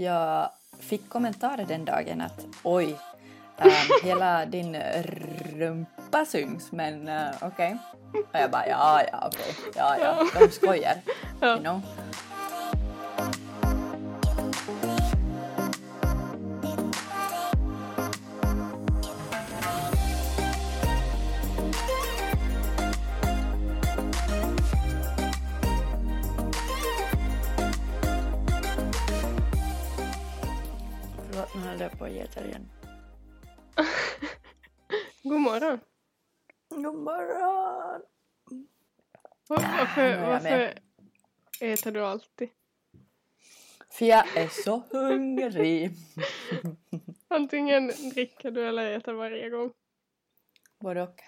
jag fick kommentarer den dagen att oj, ähm, hela din rumpa syns men uh, okej. Okay. Och jag bara ja, ja, okej, okay. ja, ja, de skojar. Ja. You know? Varför, varför äter du alltid? För jag är så hungrig. Antingen dricker du eller äter varje gång. Både och.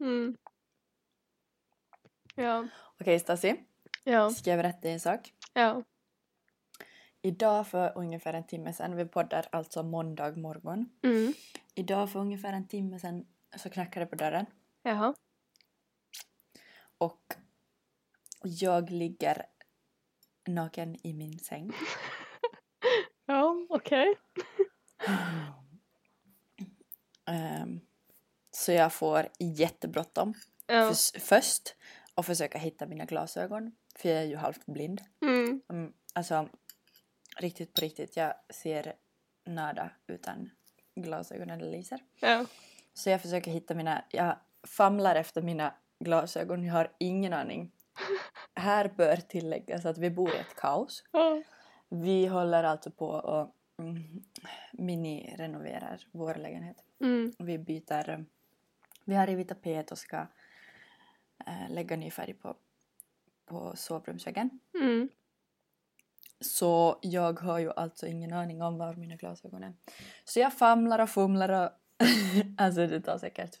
Mm. Ja, Okej Stasi, ja, ska jag berätta en sak? ja. Idag för ungefär en timme sedan, vi poddar alltså måndag morgon. Mm. Idag för ungefär en timme sedan så knackade det på dörren Jaha. och jag ligger naken i min säng. Ja, okej. Ehm, så jag får jättebråttom Ja. förs- först och försöka hitta mina glasögon för jag är ju halvt blind. Mm. Mm, alltså riktigt på riktigt, jag ser nada utan glasögon eller linser. Ja. Så jag försöker hitta mina, jag famlar efter mina glasögon, jag har ingen aning. Här bör tilläggas att vi bor i ett kaos. Ja. Vi håller alltså på och mm, mini-renoverar vår lägenhet. Mm. Vi byter, vi har rivit tapet och ska eh, lägga ny färg på, på sovrumsväggen. Mm. Så jag har ju alltså ingen aning om var mina glasögon är. Så jag famlar och fumlar och alltså det tar säkert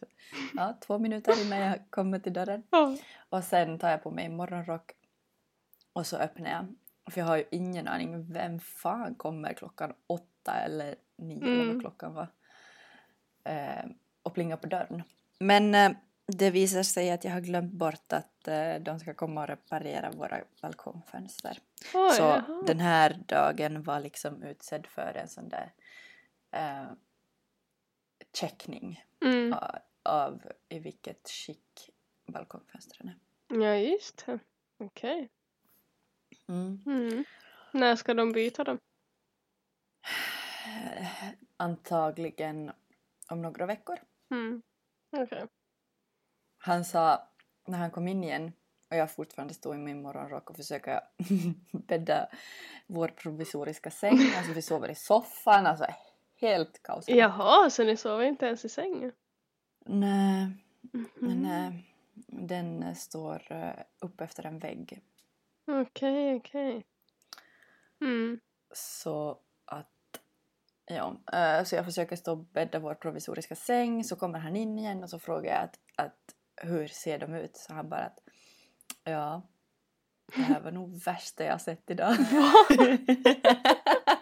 ja, två minuter innan jag kommer till dörren. Ja. Och sen tar jag på mig morgonrock och så öppnar jag. För jag har ju ingen aning vem fan kommer klockan åtta eller nio eller Mm. vad klockan var. Eh, och plingar på dörren. Men eh, det visar sig att jag har glömt bort att eh, de ska komma och reparera våra balkongfönster. Oj, Så jaha. den här dagen var liksom utsedd för en sån där eh, checkning Mm. av, av i vilket skick balkongfönstren är. Ja, just det. Okej. Mm. Mm. När ska de byta dem? Antagligen om några veckor. Mm. Okej. Han sa när han kom in igen och jag fortfarande stod i min morgonrock och försöka bädda vår provisoriska säng. Alltså vi sover i soffan, alltså helt kaos. Jaha, så ni sover inte ens i sängen? Nej, men Mhm. eh, den eh, står eh, upp efter en vägg. Okej, okej. Mm. Så att, ja, så jag försöker stå och bädda vår provisoriska säng så kommer han in igen och så frågar jag att, att hur ser de ut? Så han bara att ja, det här var nog värsta jag sett idag.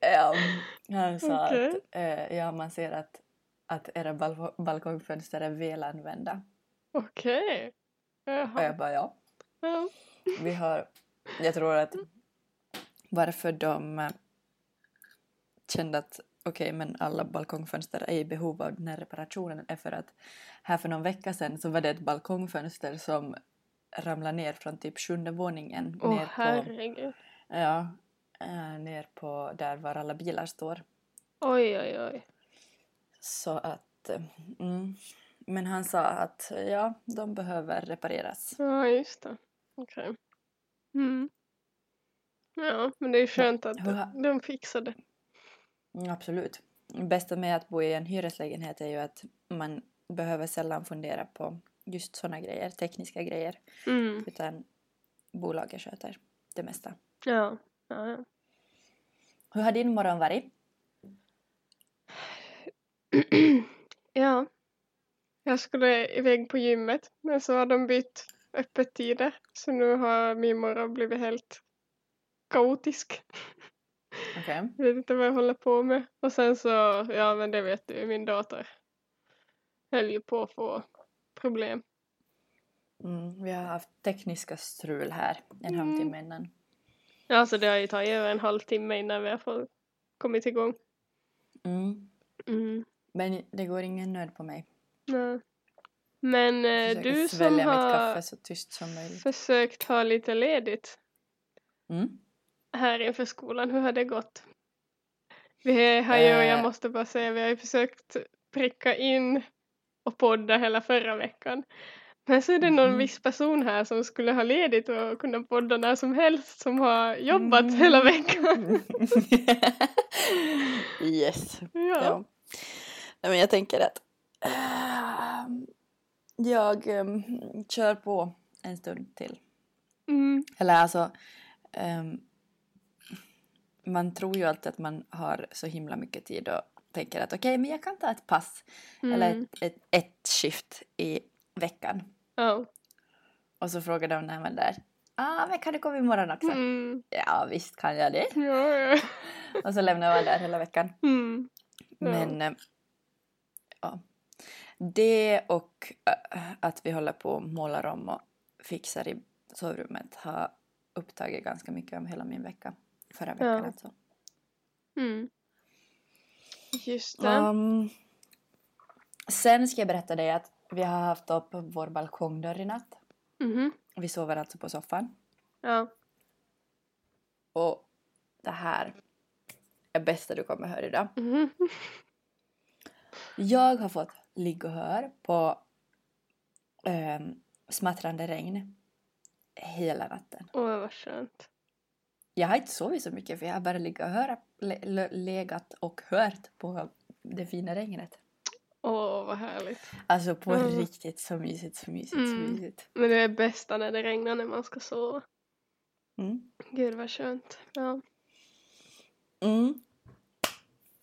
Ja, han sa Okej. att eh, ja, man ser att, att era bal- balkongfönster är välanvända. Okej. Och Jaha. jag bara ja. Ja. Vi har, jag tror att varför de eh, kände att okej men alla balkongfönster är i behov av den här reparationen är för att här för någon vecka sedan så var det ett balkongfönster som ramlade ner från typ sjunde våningen Åh på, herregud. ja, eh, ner på där var alla bilar står. Oj, oj, oj. Så att, eh, mm. Men han sa att ja, de behöver repareras. Ja, just det. Okej. Mm. Ja, men det är skönt att ha- de fixade. Mm, absolut. Det bästa med att bo i en hyreslägenhet är ju att man behöver sällan fundera på just såna grejer, tekniska grejer. Mm. Utan bolaget sköter det mesta. Ja. Ja, ja. Hur har din morgon varit? ja. Jag skulle iväg på gymmet men så har de bytt öppettider så nu har min morgon blivit helt kaotisk. Okej. Jag vet inte vad jag håller på med. Och sen så, ja men det vet du, min dator höll ju på att få problem. Mm, vi har haft tekniska strul här en Mm. halvtimme innan. Alltså det har ju tagit över en halvtimme innan vi har kommit igång. Mm. Mm. Men det går ingen nöd på mig. Nej. Men eh, du som har kaffe så tyst som möjligt. försökt ha lite ledigt Mm. här inför skolan, hur har det gått? Vi har ju, Eh. jag måste bara säga, vi har ju försökt pricka in och podda hela förra veckan. Men så är det någon Mhm. viss person här som skulle ha ledigt och kunna podda när som helst som har jobbat Mm. hela veckan. yes. Ja. Ja. Nej, men jag tänker att äh, jag ähm, kör på en stund till. Mm. Eller alltså, ehm, man tror ju alltid att man har så himla mycket tid och tänker att okej, men jag kan ta ett pass eller Mm. ett, ett, ett skift i veckan. Ja. Och så frågar de när man är där, ah, men kan du komma imorgon också? Mm. Ja, visst kan jag det. Ja, ja. Och så lämnar man där hela veckan. Mm. Ja. Men eh, ja. Det och äh, att vi håller på och målar om och fixar i sovrummet har upptagit ganska mycket om hela min vecka. Förra veckan Ja. alltså. Mm. Just det. Um, sen ska jag berätta dig att vi har haft upp vår balkongdörr i natt. Mhm. Vi sover alltså på soffan. Ja. Och det här är bästa du kommer höra idag. Mhm. Jag har fått ligga och hör på um, smattrande regn hela natten. Åh, vad skönt. Jag har inte sovit så mycket för jag har bara och, legat och hört på det fina regnet. Åh, vad härligt. Alltså på Mm. riktigt så mysigt, så mysigt, så Mm. mysigt. Men det är bästa när det regnar när man ska sova. Mm. Gud vad skönt. Ja. Mm.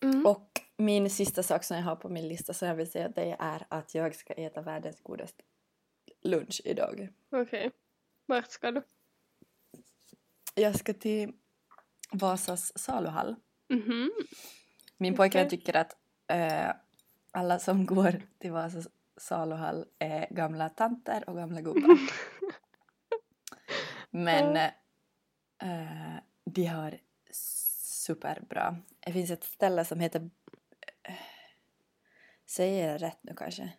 Mm. Och min sista sak som jag har på min lista som jag vill säga det är att jag ska äta världens godaste lunch idag. Okej. Vart ska du? Jag ska till Vasas saluhall. Mhm. Min Okej. pojkvän tycker att eh, alla som går till Vasas saluhall är gamla tanter och gamla gubbar. Men eh, de har superbra. Det finns ett ställe som heter... eh, säger jag rätt nu kanske?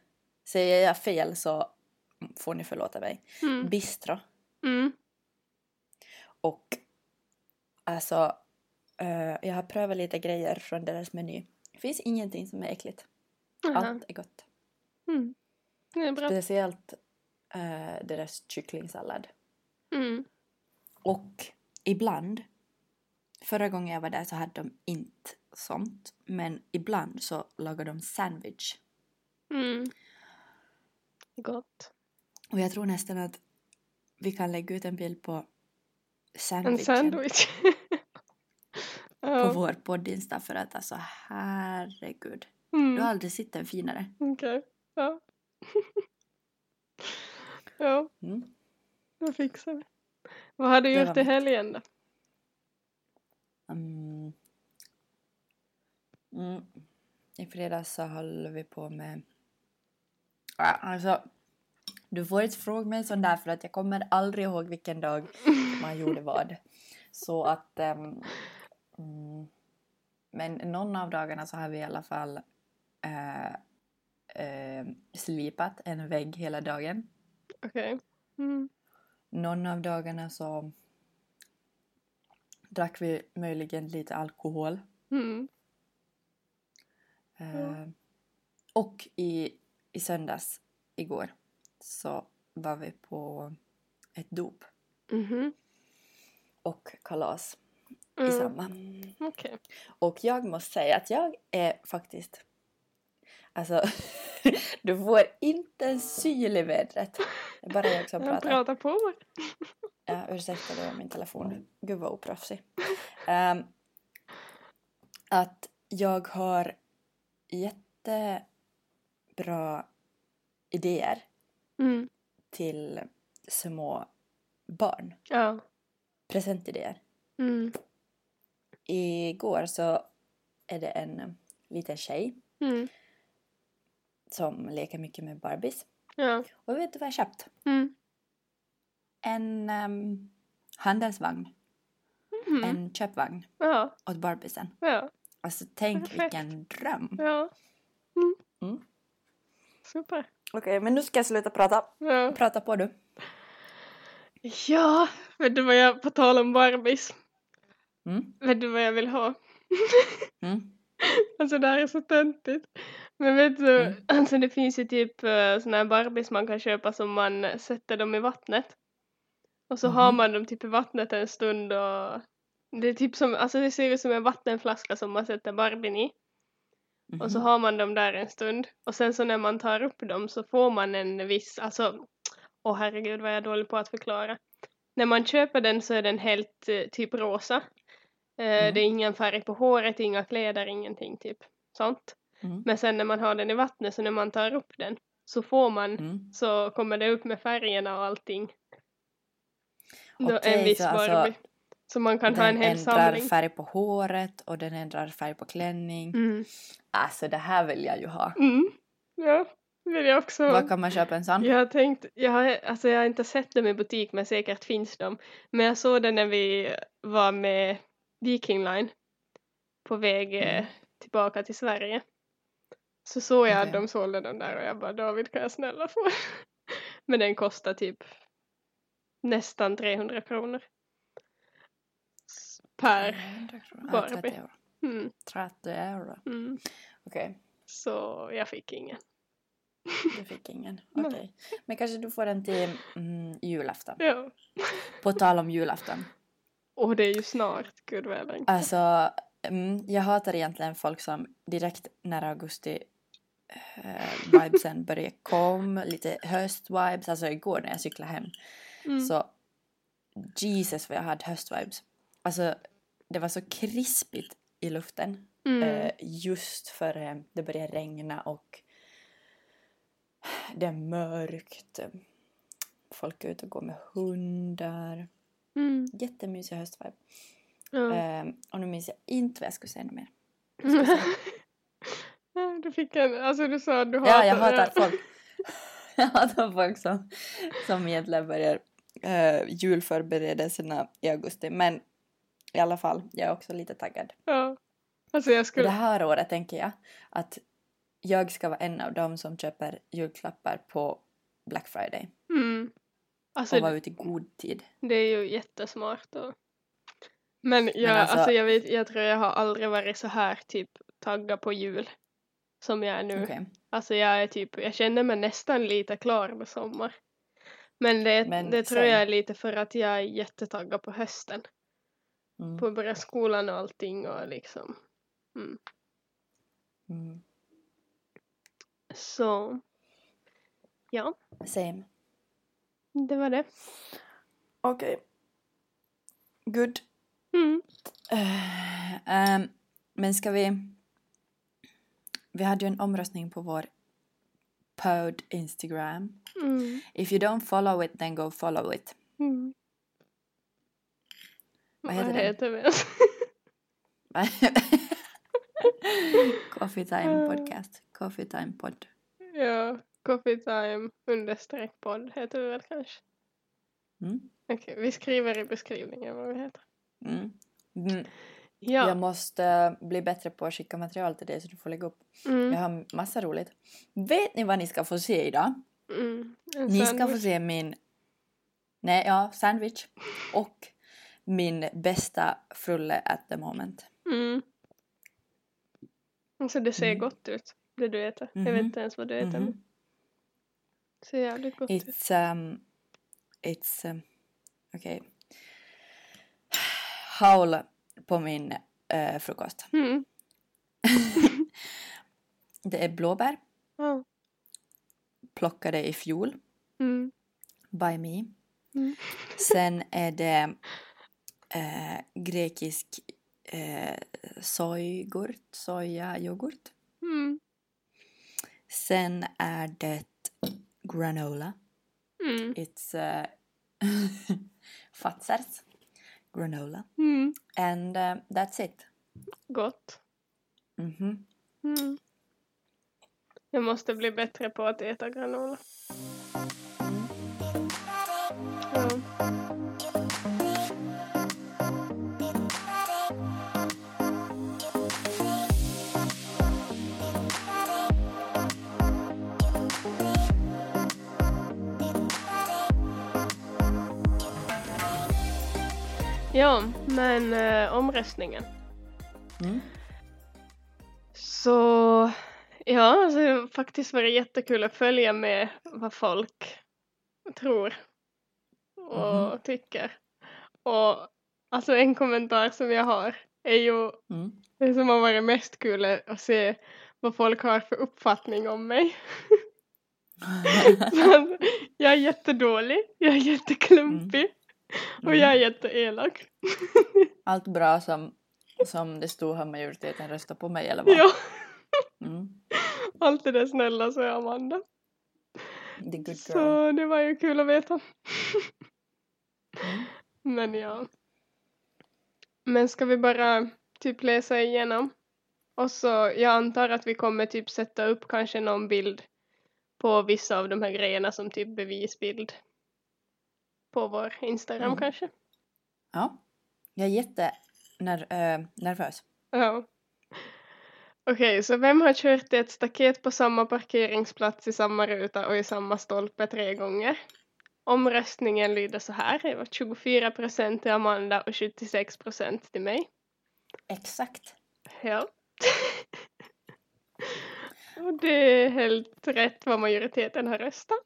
Säger jag fel så får ni förlåta mig. Mm. Bistro. Mm. Och alltså, eh, jag har prövat lite grejer från deras meny. Det finns ingenting som är äckligt. Jaha. Allt är gott. Mm. Det är bra. Speciellt eh, deras kycklingsallad. Mm. Och ibland, förra gången jag var där så hade de inte sånt. Men ibland så lagar de sandwich. Mm. Gott. Och jag tror nästan att vi kan lägga ut en bild på En sandwichen sandwich. på vår podd Insta för att alltså herregud. Mm. Du har aldrig sett en finare. Okej. Ja. ja, Mm. då fixar vi. Vad har du Det gjort i helgen då? Mm. Mm. I fredags så höll vi på med... Alltså, du får inte fråga mig sån där för att jag kommer aldrig ihåg vilken dag man gjorde vad. Så att... ehm, mm, men någon av dagarna så har vi i alla fall eh, eh, slipat en vägg hela dagen. Okej. Mm. Någon av dagarna så drack vi möjligen lite alkohol. Mm. Eh, och i, i söndags, igår, så var vi på ett dop Mhm. och kalas i Mm. samma. Okej. Och jag måste säga att jag är faktiskt... Alltså, du får inte en syl i vädret. Det är bara jag som Jag pratar. pratar på bara. Ja, ursäkta, det var min telefon. Gud vad oproffsig. Ehm, att jag har jättebra idéer Mm. till små barn. Ja. Presentidéer. Mm. Igår så är det en liten tjej Mm. Som leker mycket med Barbies. Ja. Och vet du vad jag köpt? Mm. En um, handelsvagn. Mhm. en köpvagn Ja, åt Barbiesen. ja, Alltså tänk Perfekt. vilken dröm. ja. Mm. Mm. Super. Okej, men nu ska jag sluta prata. Ja. Prata på du. ja, vet du vad jag, på tal om Barbies, Mm. vet du vad jag vill ha? Mm. Alltså det här är så töntigt. Men vet du, Mm. alltså det finns ju typ uh, såna här Barbies man kan köpa som man sätter dem i vattnet. Och så har Mhm. man dem typ i vattnet en stund och det är typ som, alltså det ser ut som en vattenflaska som man sätter Barbien i. Och så Mhm. har man dem där en stund. Och sen så när man tar upp dem så får man en viss, alltså, åh herregud vad jag är dålig på att förklara. När man köper den så är den helt eh, typ rosa. Eh, Mm. Det är ingen färg på håret, inga kläder, ingenting typ sånt. Mm. Men sen när man har den i vattnet så när man tar upp den så får man, Mm. så kommer det upp med färgerna och allting. Okej, en viss så alltså. Så man kan ha en Den hel ändrar samling. färg på håret och den ändrar färg på klänning. Mm. Alltså det här vill jag ju ha. Mm. Ja, vill jag också. Var kan man köpa en sån? Jag har tänkt, jag har, alltså jag har inte sett dem i butik men säkert finns de. Men jag såg det när vi var med Viking Line på väg eh, Mm. tillbaka till Sverige. Så såg jag att de sålde den där och jag bara David kan jag snälla få? men den kostar typ nästan 300 kronor. Per. 300 kronor. Barbie. Ja, 30 euro. Mm, 30 euro. mm. Okej, Så jag fick ingen. du fick ingen. Okej. Men kanske du får den till mm, julafton. Ja. På tal om julafton. Och det är ju snart, gud vad jag längtar. Alltså, mm, jag hatar egentligen folk som direkt när augusti eh, vibesen börjar komma, lite höstvibes. Alltså igår när jag cyklade hem Mm. så Jesus vad jag hade höstvibes. Alltså det var så krispigt i luften Mm. eh, just före det började regna och det är mörkt. Folk är ute och går med hundar. Mm. Jättemysig höstvibe. Ja. Eh, och nu minns jag inte vad jag skulle säga mer. du fick en, alltså du sa att du Ja, jag hatar- hatar folk. jag hatar folk som, som egentligen börjar uh, julförberedelserna i augusti. Men i alla fall, jag är också lite taggad. Ja. Alltså jag Och det skulle, här året tänker jag att jag ska vara en av dem som köper julklappar på Black Friday. mm. Alltså Och vara ute i god tid. det är ju jättesmart och men jag, alltså- alltså, jag vet, jag tror jag har aldrig varit så här typ taggad på jul som jag är nu. Okej. Alltså jag är typ, jag känner mig nästan lite klar med sommar. Men det, Men det tror sen- jag är lite för att jag är jättetaggad på hösten. Mm. På att börja skolan och allting och liksom. Mm. Så ja, Same. det var det. Okej. Good. Mm. Eh, ehm, men ska vi... Vi hade ju en omröstning på vår pod Instagram. Mm. If you don't follow it, then go follow it. Mm. Vad heter Vad den? heter det? Coffee time podcast. Coffee time pod. ja, coffee time understreck podd heter det väl kanske. Mm. Okej, vi skriver i beskrivningen vad vi heter. Mm. Mm. Ja. Jag måste bli bättre på att skicka material till dig så du får lägga upp. Mm. Jag har massa roligt. Vet ni vad ni ska få se idag? Mm. Ni ska få se min... Nej, ja, sandwich. Och min bästa frulle at the moment. Mm. Alltså det ser Mm. gott ut, det du äter. Jag Mhm. vet inte ens vad du äter. Mhm. men Det ser jävligt gott ut. It's um, it's um, okej. Okay. Haul på min eh, frukost. Mm. Det är blåbär, Ja. plockade i fjol, Mm. by me. Mm. Sen är det eh, grekisk eh, sojgurt, sojayoghurt. Mm. Sen är det granola. Mm. It's uh, Fatzers granola. Mm. And uh, that's it. Gott. Mhm. Mm. Jag måste bli bättre på att äta granola. Ja. Ja, men eh, omröstningen. Mm. Så ja, alltså, faktiskt varit jättekul att följa med vad folk tror och Mhm. tycker. Och alltså en kommentar som jag har är ju Mm. det som har varit mest kul att se vad folk har för uppfattning om mig. Jag är jättedålig, jag är jätteklumpig och jag är jätteelak. Allt bra som, som det stod har majoriteten röstat på mig eller vad? ja, Mm. allt det där snälla är Amanda. The good girl. Så det var ju kul att veta. Mm. Men ja. Men ska vi bara typ läsa igenom? Och så jag antar att vi kommer typ sätta upp kanske någon bild på vissa av de här grejerna som typ bevisbild på vår Instagram Mm. kanske. Ja. Jag är jättenervös. Ja. Okej, så vem har kört ett staket på samma parkeringsplats i samma ruta och i samma stolpe tre gånger? Omröstningen lyder så här. Det var 24 procent till Amanda och 76 procent till mig. Exakt. Ja. och det är helt rätt vad majoriteten har röstat.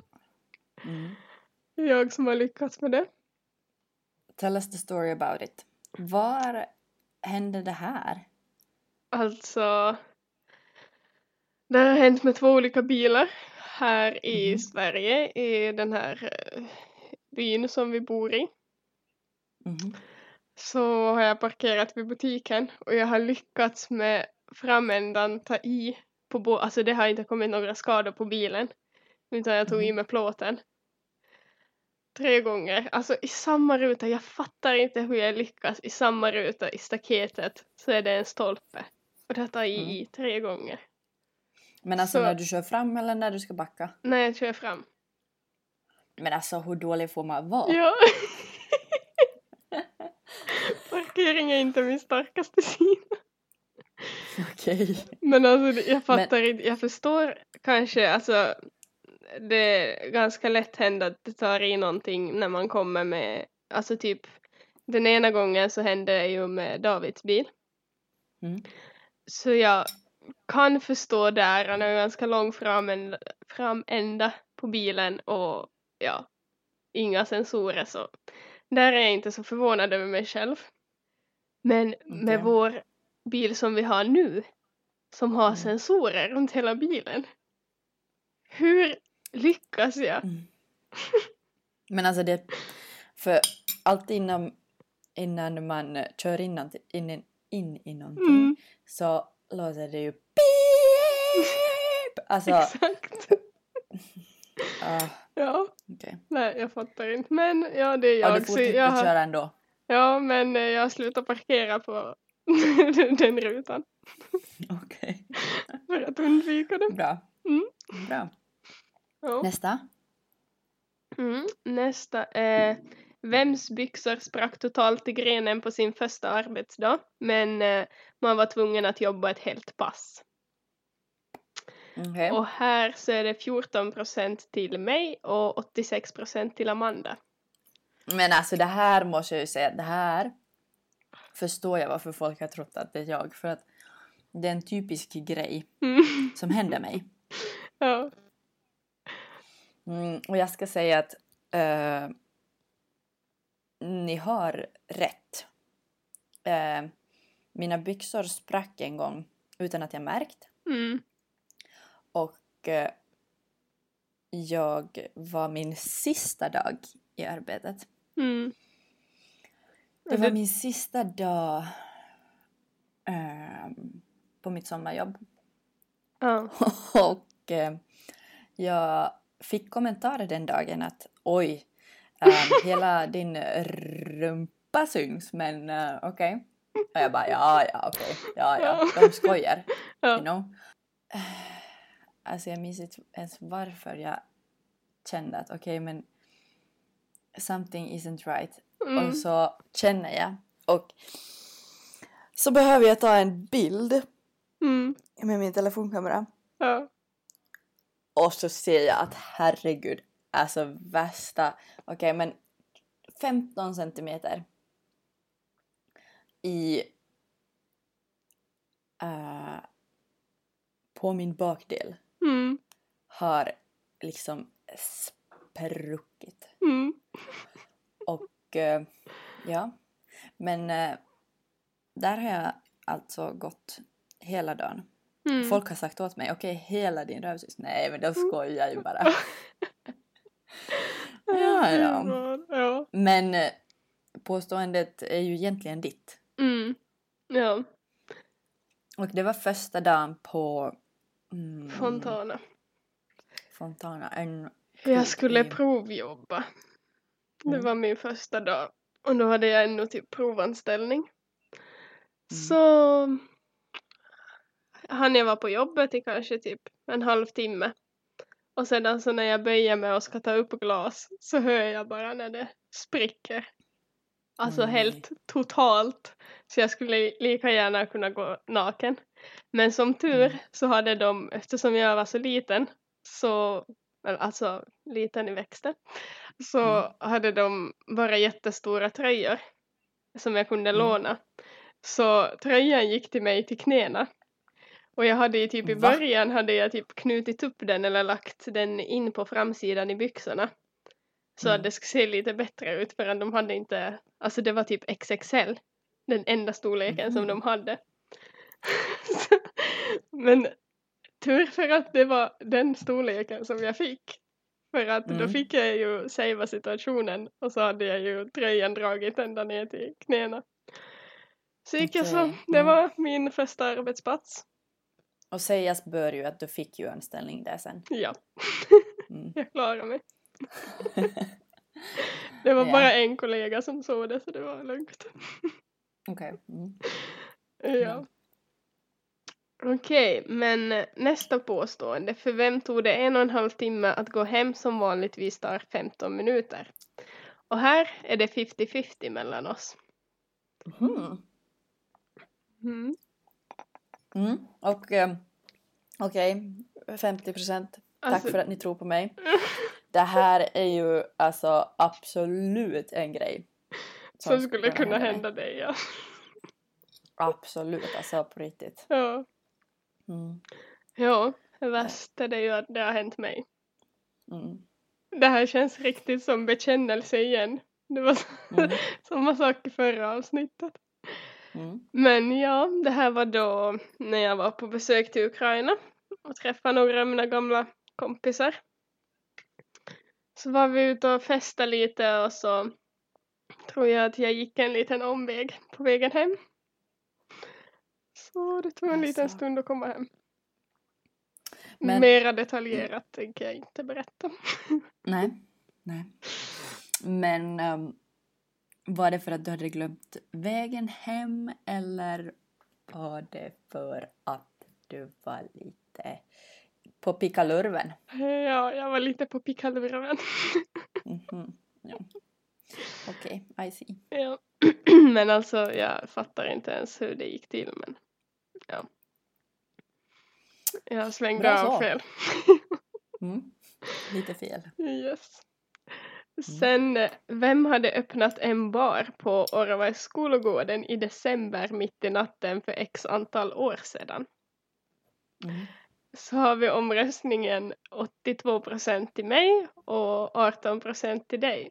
Mm. Jag som har lyckats med det. Tell us the story about it. Var hände det här? Alltså, det har hänt med två olika bilar här i Mhm. Sverige i den här eh, byn som vi bor i. Mhm. Så har jag parkerat vid butiken och jag har lyckats med framändan ta i på bo- alltså det har inte kommit några skador på bilen utan jag tog i Mhm. med plåten. Tre gånger, alltså i samma ruta, jag fattar inte hur jag lyckas i samma ruta i staketet så är det en stolpe. Och det tar i Mm. tre gånger. Men alltså Så- när du kör fram eller när du ska backa? När jag kör fram. Men alltså hur dålig får man vara? Ja. Parkering är inte min starkaste sida. Okej. Men alltså jag fattar inte, jag förstår kanske alltså det är ganska lätt hänt att det tar i någonting när man kommer med, alltså typ den ena gången så hände det ju med Davids bil. Mm. Så jag kan förstå där, han ju ganska lång framända, framända på bilen och ja, inga sensorer så där är jag inte så förvånad över mig själv. Men med Okej. vår bil som vi har nu, som har Mm. sensorer runt hela bilen. Hur lyckas jag? Mm. Men alltså det... För alltid innan, innan man kör in, in, in, i någonting Mm, så låter det ju pip! Alltså, exakt. ah, Ja, okej. nej jag fattar inte. Men ja, det är Ja, jag. du så fortsätter jag köra ändå? Ja, men eh, jag slutar parkera på den rutan Okej. för att undvika det. Bra. Mm. Bra. Ja. Nästa. Mm. Nästa är Vems byxor sprack totalt i grenen på sin första arbetsdag men eh, man var tvungen att jobba ett helt pass. Okej. Och här så är det 14 procent till mig och 86 procent till Amanda. Men alltså det här måste jag ju säga, det här förstår jag varför folk har trott att det är jag. För att det är en typisk grej Mm. som händer mig. ja. Mm, och jag ska säga att eh, ni har rätt. Eh, mina byxor sprack en gång utan att jag märkt. Mm. Och eh, jag var min sista dag i arbetet. Mm. Det var min sista dag ehm, på mitt sommarjobb. Ja. Och eh, jag fick kommentarer den dagen att oj, ehm, hela din rumpa syns men uh, okej. Och jag bara ja, ja, okej, ja, ja, de skojar, you know. Alltså jag minns inte ens varför jag kände att okej men something isn't right. Mm. Och så känner jag och så behöver jag ta en bild Mm. med min telefonkamera. Ja. Och så ser jag att herregud, alltså värsta, okej men 15 centimeter i... eh, på min bakdel Mm. har liksom spruckit. Mm. Och eh, ja, men eh, där har jag alltså gått hela dagen. Mm. Folk har sagt åt mig, okej hela din rövsys. Nej men de skojar ju bara. ja, ja. ja. Men eh, påståendet är ju egentligen ditt. Mm. Ja, Och det var första dagen på mm, Fontana. Fontana. En, Jag skulle provjobba. Det Mm. var min första dag. Och då hade jag ännu typ provanställning. Mm. Så hann jag vara på jobbet i kanske typ en halvtimme. Och sedan så när jag böjer mig och ska ta upp glas så hör jag bara när det spricker. Alltså nej. helt totalt. Så jag skulle lika gärna kunna gå naken. Men som tur Mm. så hade de, eftersom jag var så liten, så, alltså liten i växten, så Mm. hade de bara jättestora tröjor som jag kunde Mm. låna. Så tröjan gick till mig till knäna. Och jag hade ju typ i Va? början hade jag typ knutit upp den eller lagt den in på framsidan i byxorna. Så Mm. att det skulle se lite bättre ut för att de hade inte, alltså det var typ XXL. Den enda storleken som Mhm. de hade. Men tur för att det var den storleken som jag fick. För att då Mm. fick jag ju savea situationen och så hade jag ju tröjan dragit ända ner till knäna. Så gick jag så. Det mm. var min första arbetsplats. Och sägas bör ju att du fick ju anställning där sen. Ja, Mm. jag klarade mig. Det var Ja. bara en kollega som såg det så det var lugnt. Okej. Mm. Ja. Okej, men nästa påstående. För vem tog det en och en halv timme att gå hem som vanligtvis tar 15 minuter? Och här är det 50-50 mellan oss. Mhm. Mm. Mm. Och eh, okej, 50 procent. Tack Alltså- för att ni tror på mig. Det här är ju alltså absolut en grej. Som skulle kunna mig. hända dig, ja. Absolut, alltså på riktigt. Ja, Mm. ja värst är det ju att det har hänt mig. Mm. Det här känns riktigt som bekännelse igen. Det var Mm. samma sak i förra avsnittet. Mm. Men ja, det här var då när jag var på besök till Ukraina och träffade några av mina gamla kompisar. Så var vi ute och festade lite och så tror jag att jag gick en liten omväg på vägen hem. Så det tog en liten Alltså. stund att komma hem. Men- Mera detaljerat tänker jag inte berätta. Nej, nej. Men ehm, var det för att du hade glömt vägen hem eller var det för att du var lite på pickalurven? Ja, jag var lite på pickalurven. Mhm, Ja. Okej, I see. Ja. Men alltså jag fattar inte ens hur det gick till men ja. Jag svängde av fel. Mm. Lite fel. Yes. Sen, eh, vem hade öppnat en bar på Orvar skolgården i december mitt i natten för x antal år sedan? Mm. Så har vi omröstningen 82% till mig och 18% till dig.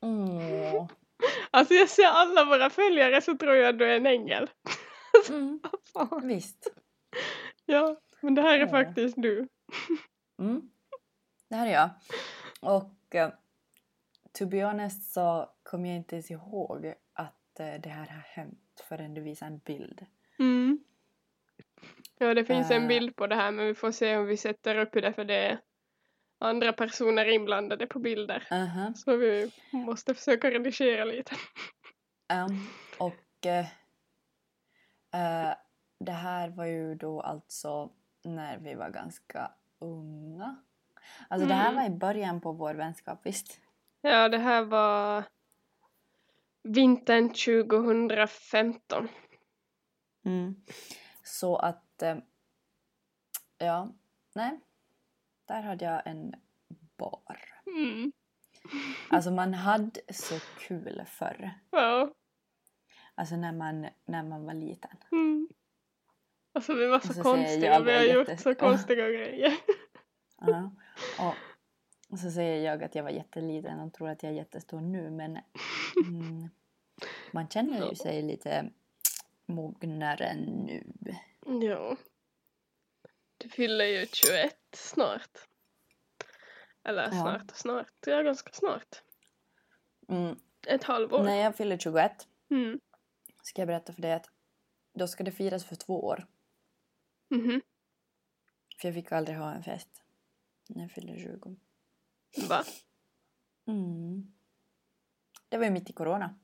Åh. Alltså jag ser alla våra följare så tror jag du är en ängel. Mm. Visst. Ja, men det här är Åh. faktiskt du. Mm. Det här är jag. Och uh, to be honest så kommer jag inte ens ihåg att eh, det här har hänt förrän du visade en bild. Mm. Ja, det finns en Eh. bild på det här men vi får se om vi sätter upp det för det är andra personer inblandade på bilder. Aha. Så vi måste försöka redigera lite. Um, och eh, eh, det här var ju då alltså när vi var ganska unga. Alltså det här Mm. var i början på vår vänskap, visst? Ja, det här var vintern 2015. Mm. Så att, eh, ja, nej. Där hade jag en bar. Mm. Alltså man hade så kul förr. Ja. Alltså när man, när man var liten. Mm. Alltså vi var så, så konstiga, jag vi har jätte- gjort så konstiga grejer. Ja. Och så säger jag att jag var jätteliten och tror att jag är jättestor nu men mm, man känner ju sig lite mognare nu. Ja. Du fyller ju 21 snart. Eller Ja. snart och snart, ja ganska snart. Mm. Ett halvår. När jag fyller 21 Mm. ska jag berätta för dig att då ska det firas för två år. Mhm. För jag fick aldrig ha en fest när jag fyllde 20. Va? Mm. Det var ju mitt i corona.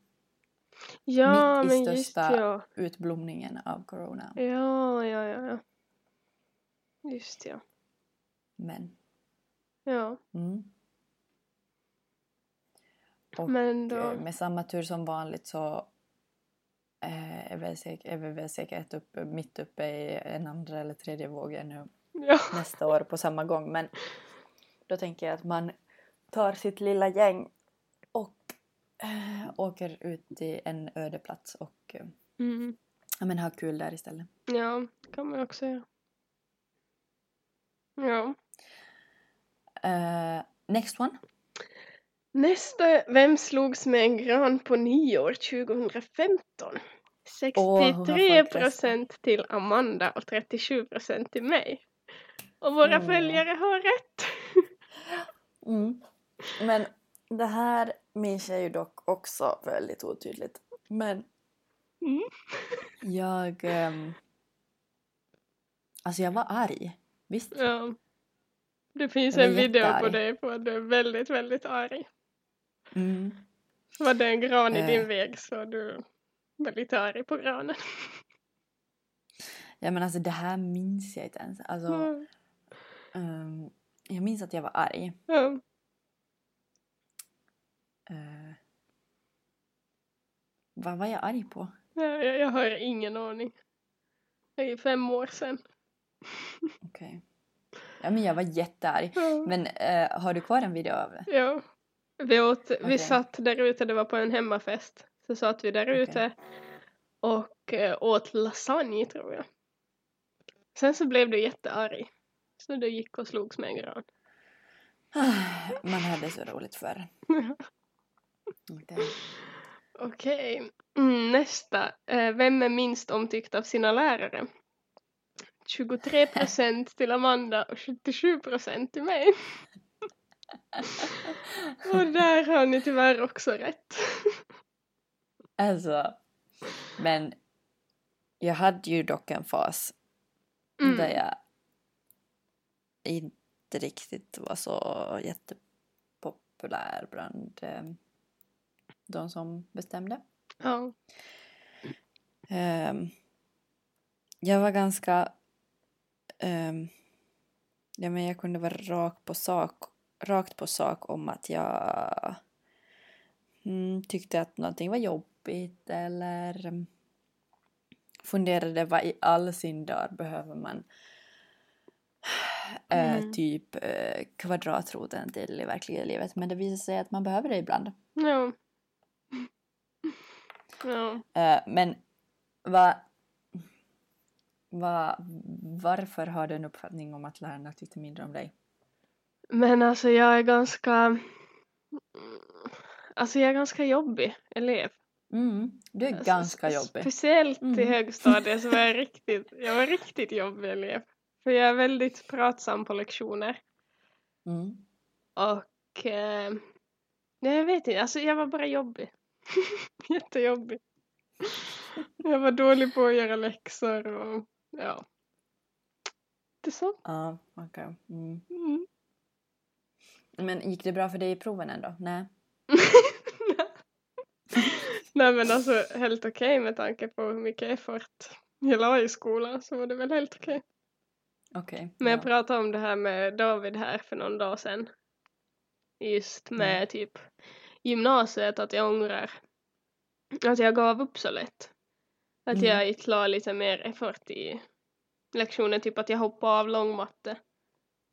Ja, Mitt i men just största- ja. Utblomningen av corona. Ja, ja, ja, ja. Just ja. Men. Ja, Mm. Och men då... eh, med samma tur som vanligt så eh, är, vi väl säkert uppe, mitt uppe i en andra eller tredje våg ännu Ja. nästa år på samma gång. Men då tänker jag att man tar sitt lilla gäng och eh, åker ut till en öde plats och eh, Mm. ja, men har kul där istället. Ja, kan man också göra. Ja. Eh, next one. Nästa, vem slogs med en gran på nyår 2015? Åh, hur har 63 folk procent till Amanda och 37 procent till mig. Och våra Åh. följare har rätt. Mm. Men det här minns jag ju dock också väldigt otydligt. Men Mm. jag... ehm, alltså jag var arg. Visst? Ja. Det finns en video på jättearg. dig på att du är väldigt, väldigt arg. Mm. Var det en gran i Eh. din väg så du väldigt arg på granen. Ja men alltså det här minns jag inte ens. Alltså, Mm. Ehm, jag minns att jag var arg. Ja. Eh, vad var jag arg på? Ja, jag, jag har ingen aning. Det är fem år sedan. Okej. Ja men jag var jättearg. Ja. Men eh, har du kvar en video av det? Ja. Vi, åt, vi Okej. satt där ute, det var på en hemmafest. Så satt vi där ute och eh, åt lasagne tror jag. Sen så blev du jättearg. Så du gick och slogs med en gran. Man hade så roligt förr. Okej. Okej, mm, nästa. Eh, vem är minst omtyckt av sina lärare? 23 procent till Amanda och 77 procent till mig. och där har ni tyvärr också rätt. Alltså, men jag hade ju dock en fas Mm. där jag inte riktigt var så jättepopulär bland eh, de som bestämde. Ja. Ehm, jag var ganska... ehm, ja, men jag kunde vara rak på sak, rakt på sak om att jag mm, tyckte att någonting var jobbigt eller funderade vad i all sin dar behöver man eh, Mm. typ eh, kvadratroten till i verkliga livet. Men det visar sig att man behöver det ibland. Ja. Ja. Eh, men vad... Va, varför har du en uppfattning om att lärarna tyckte mindre om dig? Men alltså jag är ganska... Alltså jag är ganska jobbig elev. Mm, du är Alltså, ganska jobbig. Speciellt i Mm. högstadiet så var jag riktigt, jag var riktigt jobbig elev. För jag är väldigt pratsam på lektioner. Mm. Och eh, nej, jag vet inte, alltså jag var bara jobbig. Jättejobbig. Jag var dålig på att göra läxor och ja. Det är så. Ja, okej. Mm. Mm. Men gick det bra för dig i proven ändå? Nej. Nej men alltså helt okej med tanke på hur mycket effort jag la i skolan så var det väl helt okej. Okej. Men jag ja. pratade om det här med David här för någon dag sedan. Just med Mm. typ gymnasiet att jag ångrar att jag gav upp så lätt. Att Mm. jag inte la lite mer effort i lektionen, typ att jag hoppade av långmatte.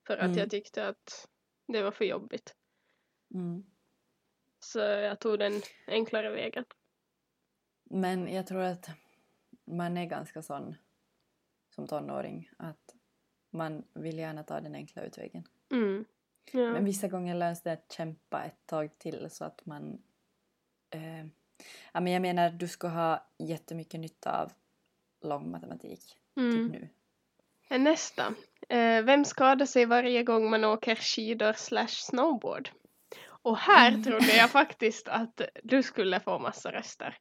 För att Mm. jag tyckte att det var för jobbigt. Mm. Så jag tog den enklare vägen. Men jag tror att man är ganska sån som tonåring att man vill gärna ta den enkla utvägen. Mm. Ja. Men vissa gånger löns det att kämpa ett tag till så att man... Eh, ja, men jag menar, du ska ha jättemycket nytta av lång matematik Mm. typ nu. Nästa. Eh, vem skadar sig varje gång man åker skidor slash snowboard? Och här Mm. trodde jag faktiskt att du skulle få massa röster.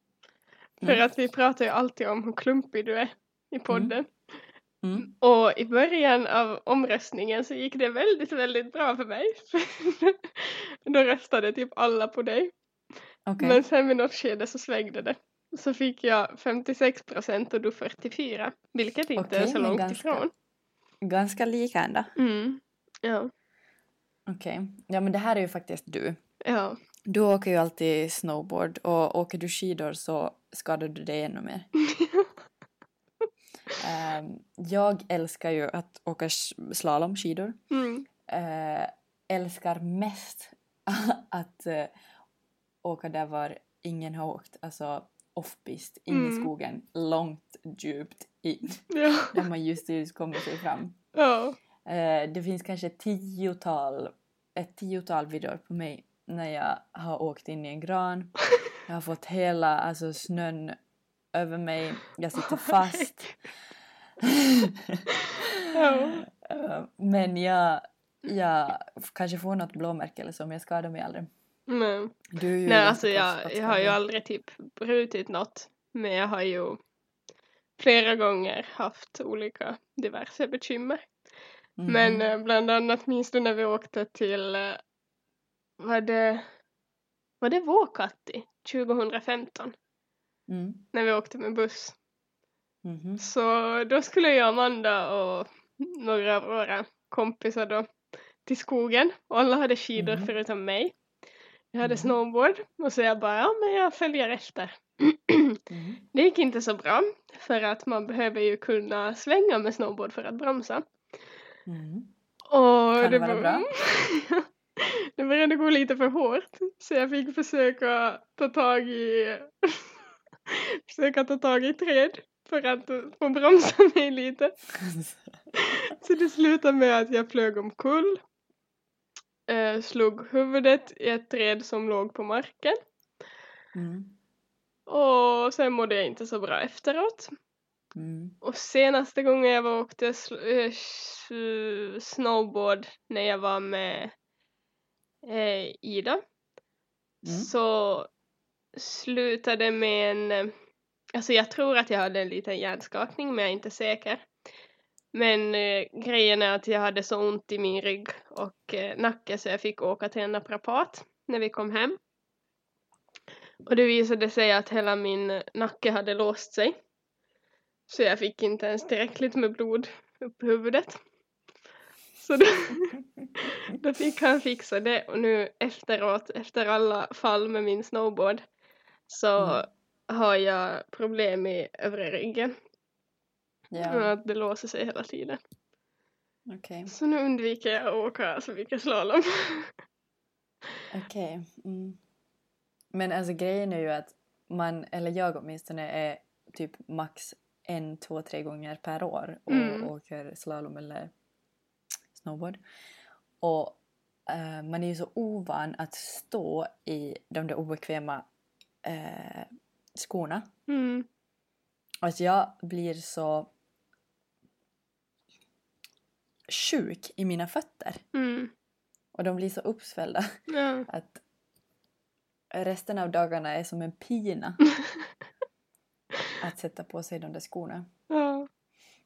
För Mm. att vi pratar ju alltid om hur klumpig du är i podden. Mm. Och i början av omröstningen så gick det väldigt, väldigt bra för mig. Då röstade typ alla på dig. Okej. Men sen vid något skede så svängde det. Så fick jag 56 procent och du 44. Vilket inte är Okej, så långt ganska- ifrån. Ganska lika ändå. Mm. Ja. Okej. Ja men det här är ju faktiskt du. Ja. Du åker ju alltid snowboard och åker du skidor så skadar du dig ännu mer. Ehm, jag älskar ju att åka slalomskidor. Mm. Eh, älskar mest att eh, åka där var ingen har åkt, alltså off-pist, in i Mm. skogen, långt, djupt in, Ja. där man just just kommer sig fram. ja. Eh, det finns kanske tiotal, ett tiotal videor på mig när jag har åkt in i en gran. Jag har fått hela alltså, snön över mig, jag sitter fast. Men jag, jag kanske får något blåmärke eller så men jag skadar mig aldrig. Nej ganska alltså jag, jag har ju aldrig typ brutit något. Men jag har ju flera gånger haft olika diverse bekymmer. Mhm. Men eh, bland annat minns du när vi åkte till, eh, var det, var det Vuokatti 2015? Mm. När vi åkte med buss. Mhm. Så då skulle jag, Amanda och några av våra kompisar då till skogen. Och alla hade skidor Mhm. förutom mig. Jag hade Mhm. snowboard och så jag bara, ja men jag följer efter. Mhm. Det gick inte så bra för att man behöver ju kunna svänga med snowboard för att bromsa. Mhm. Och Kan det vara bra? det började gå lite för hårt så jag fick försöka ta tag i försöka ta tag i träd för att få bromsa mig lite. Så det slutade med att jag flög omkull. Eh, slog huvudet i ett träd som låg på marken. Mm. Och sen mådde jag inte så bra efteråt. Mm. Och senaste gången jag var åkte eh, snowboard när jag var med eh, Ida Mm. så slutade med en, eh, alltså jag tror att jag hade en liten hjärnskakning men jag är inte säker. Men eh, grejen är att jag hade så ont i min rygg och eh, nacke så jag fick åka till en naprapat när vi kom hem. Och det visade sig att hela min eh, nacke hade låst sig. Så jag fick inte ens tillräckligt med blod upp i huvudet. Så då, då fick han fixa det och nu efteråt, efter alla fall med min snowboard, så Mm. har jag problem i övre ryggen. Ja, Att det låser sig hela tiden. okej. Så nu undviker jag att åka så mycket slalom. Okej. Mm. Men alltså grejen är ju att man, eller jag åtminstone, är typ max en, två, tre gånger per år och Mm. åker slalom eller snowboard. Och eh, man är ju så ovan att stå i de där obekväma eh, skorna. Mm. Alltså jag blir så sjuk i mina fötter. Mm. Och de blir så uppsvällda Ja. att resten av dagarna är som en pina att sätta på sig de där skorna. ja.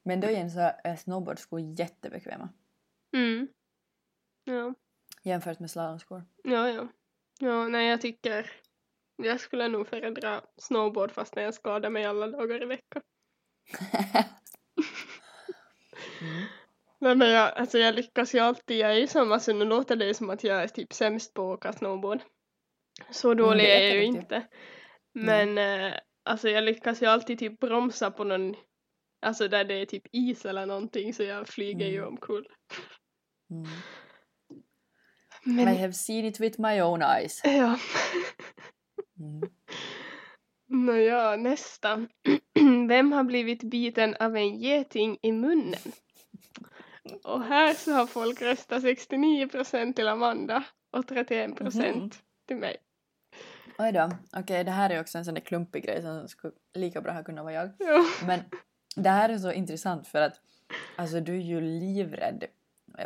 Men då igen så är snowboardskor jättebekväma Mm. Ja. jämfört med slalomskor. Ja, ja. Ja, nej jag tycker jag skulle nog föredra snowboard fast när jag skadar mig alla dagar i veckan. mm. Nej men jag, alltså jag lyckas ju alltid, jag är ju som, alltså nu låter det ju som att jag är typ sämst på att åka snowboard. Så dålig det är jag ju inte. inte. Men eh, alltså jag lyckas ju alltid typ bromsa på någon, alltså där det är typ is eller någonting så jag flyger ju Mm. omkull. Mm. Men, I have seen it with my own eyes. ja. Mm. Nåja, nästa. Vem har blivit biten av en geting i munnen? Och här så har folk röstat 69 procent till Amanda och 31 procent Mhm. till mig. Oj då. Okej, det här är också en sån där klumpig grej som skulle lika bra ha kunnat vara jag. Ja. Men det här är så intressant för att alltså du är ju livrädd.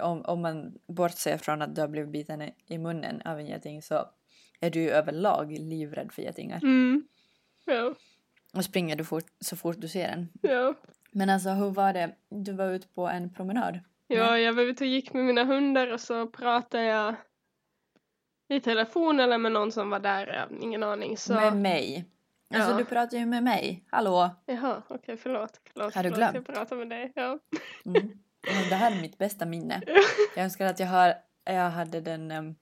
Om, om man bortser från att du har blivit biten i- i munnen av en geting så är du överlag livrädd för getingar. Mm. Ja, Och springer du fort, så fort du ser en. ja. Men alltså hur var det? Du var ute på en promenad? Ja, jag var ute och gick med mina hundar och så pratade jag i telefon eller med någon som var där, jag har ingen aning. Så... Med mig? Alltså Ja. du pratar ju med mig. Hallå? Jaha, okej, förlåt. förlåt. Har du förlåt, glömt? Jag pratar med dig, ja. Mm. Ja, Det här är mitt bästa minne. Jag önskar att jag, har, jag hade den um,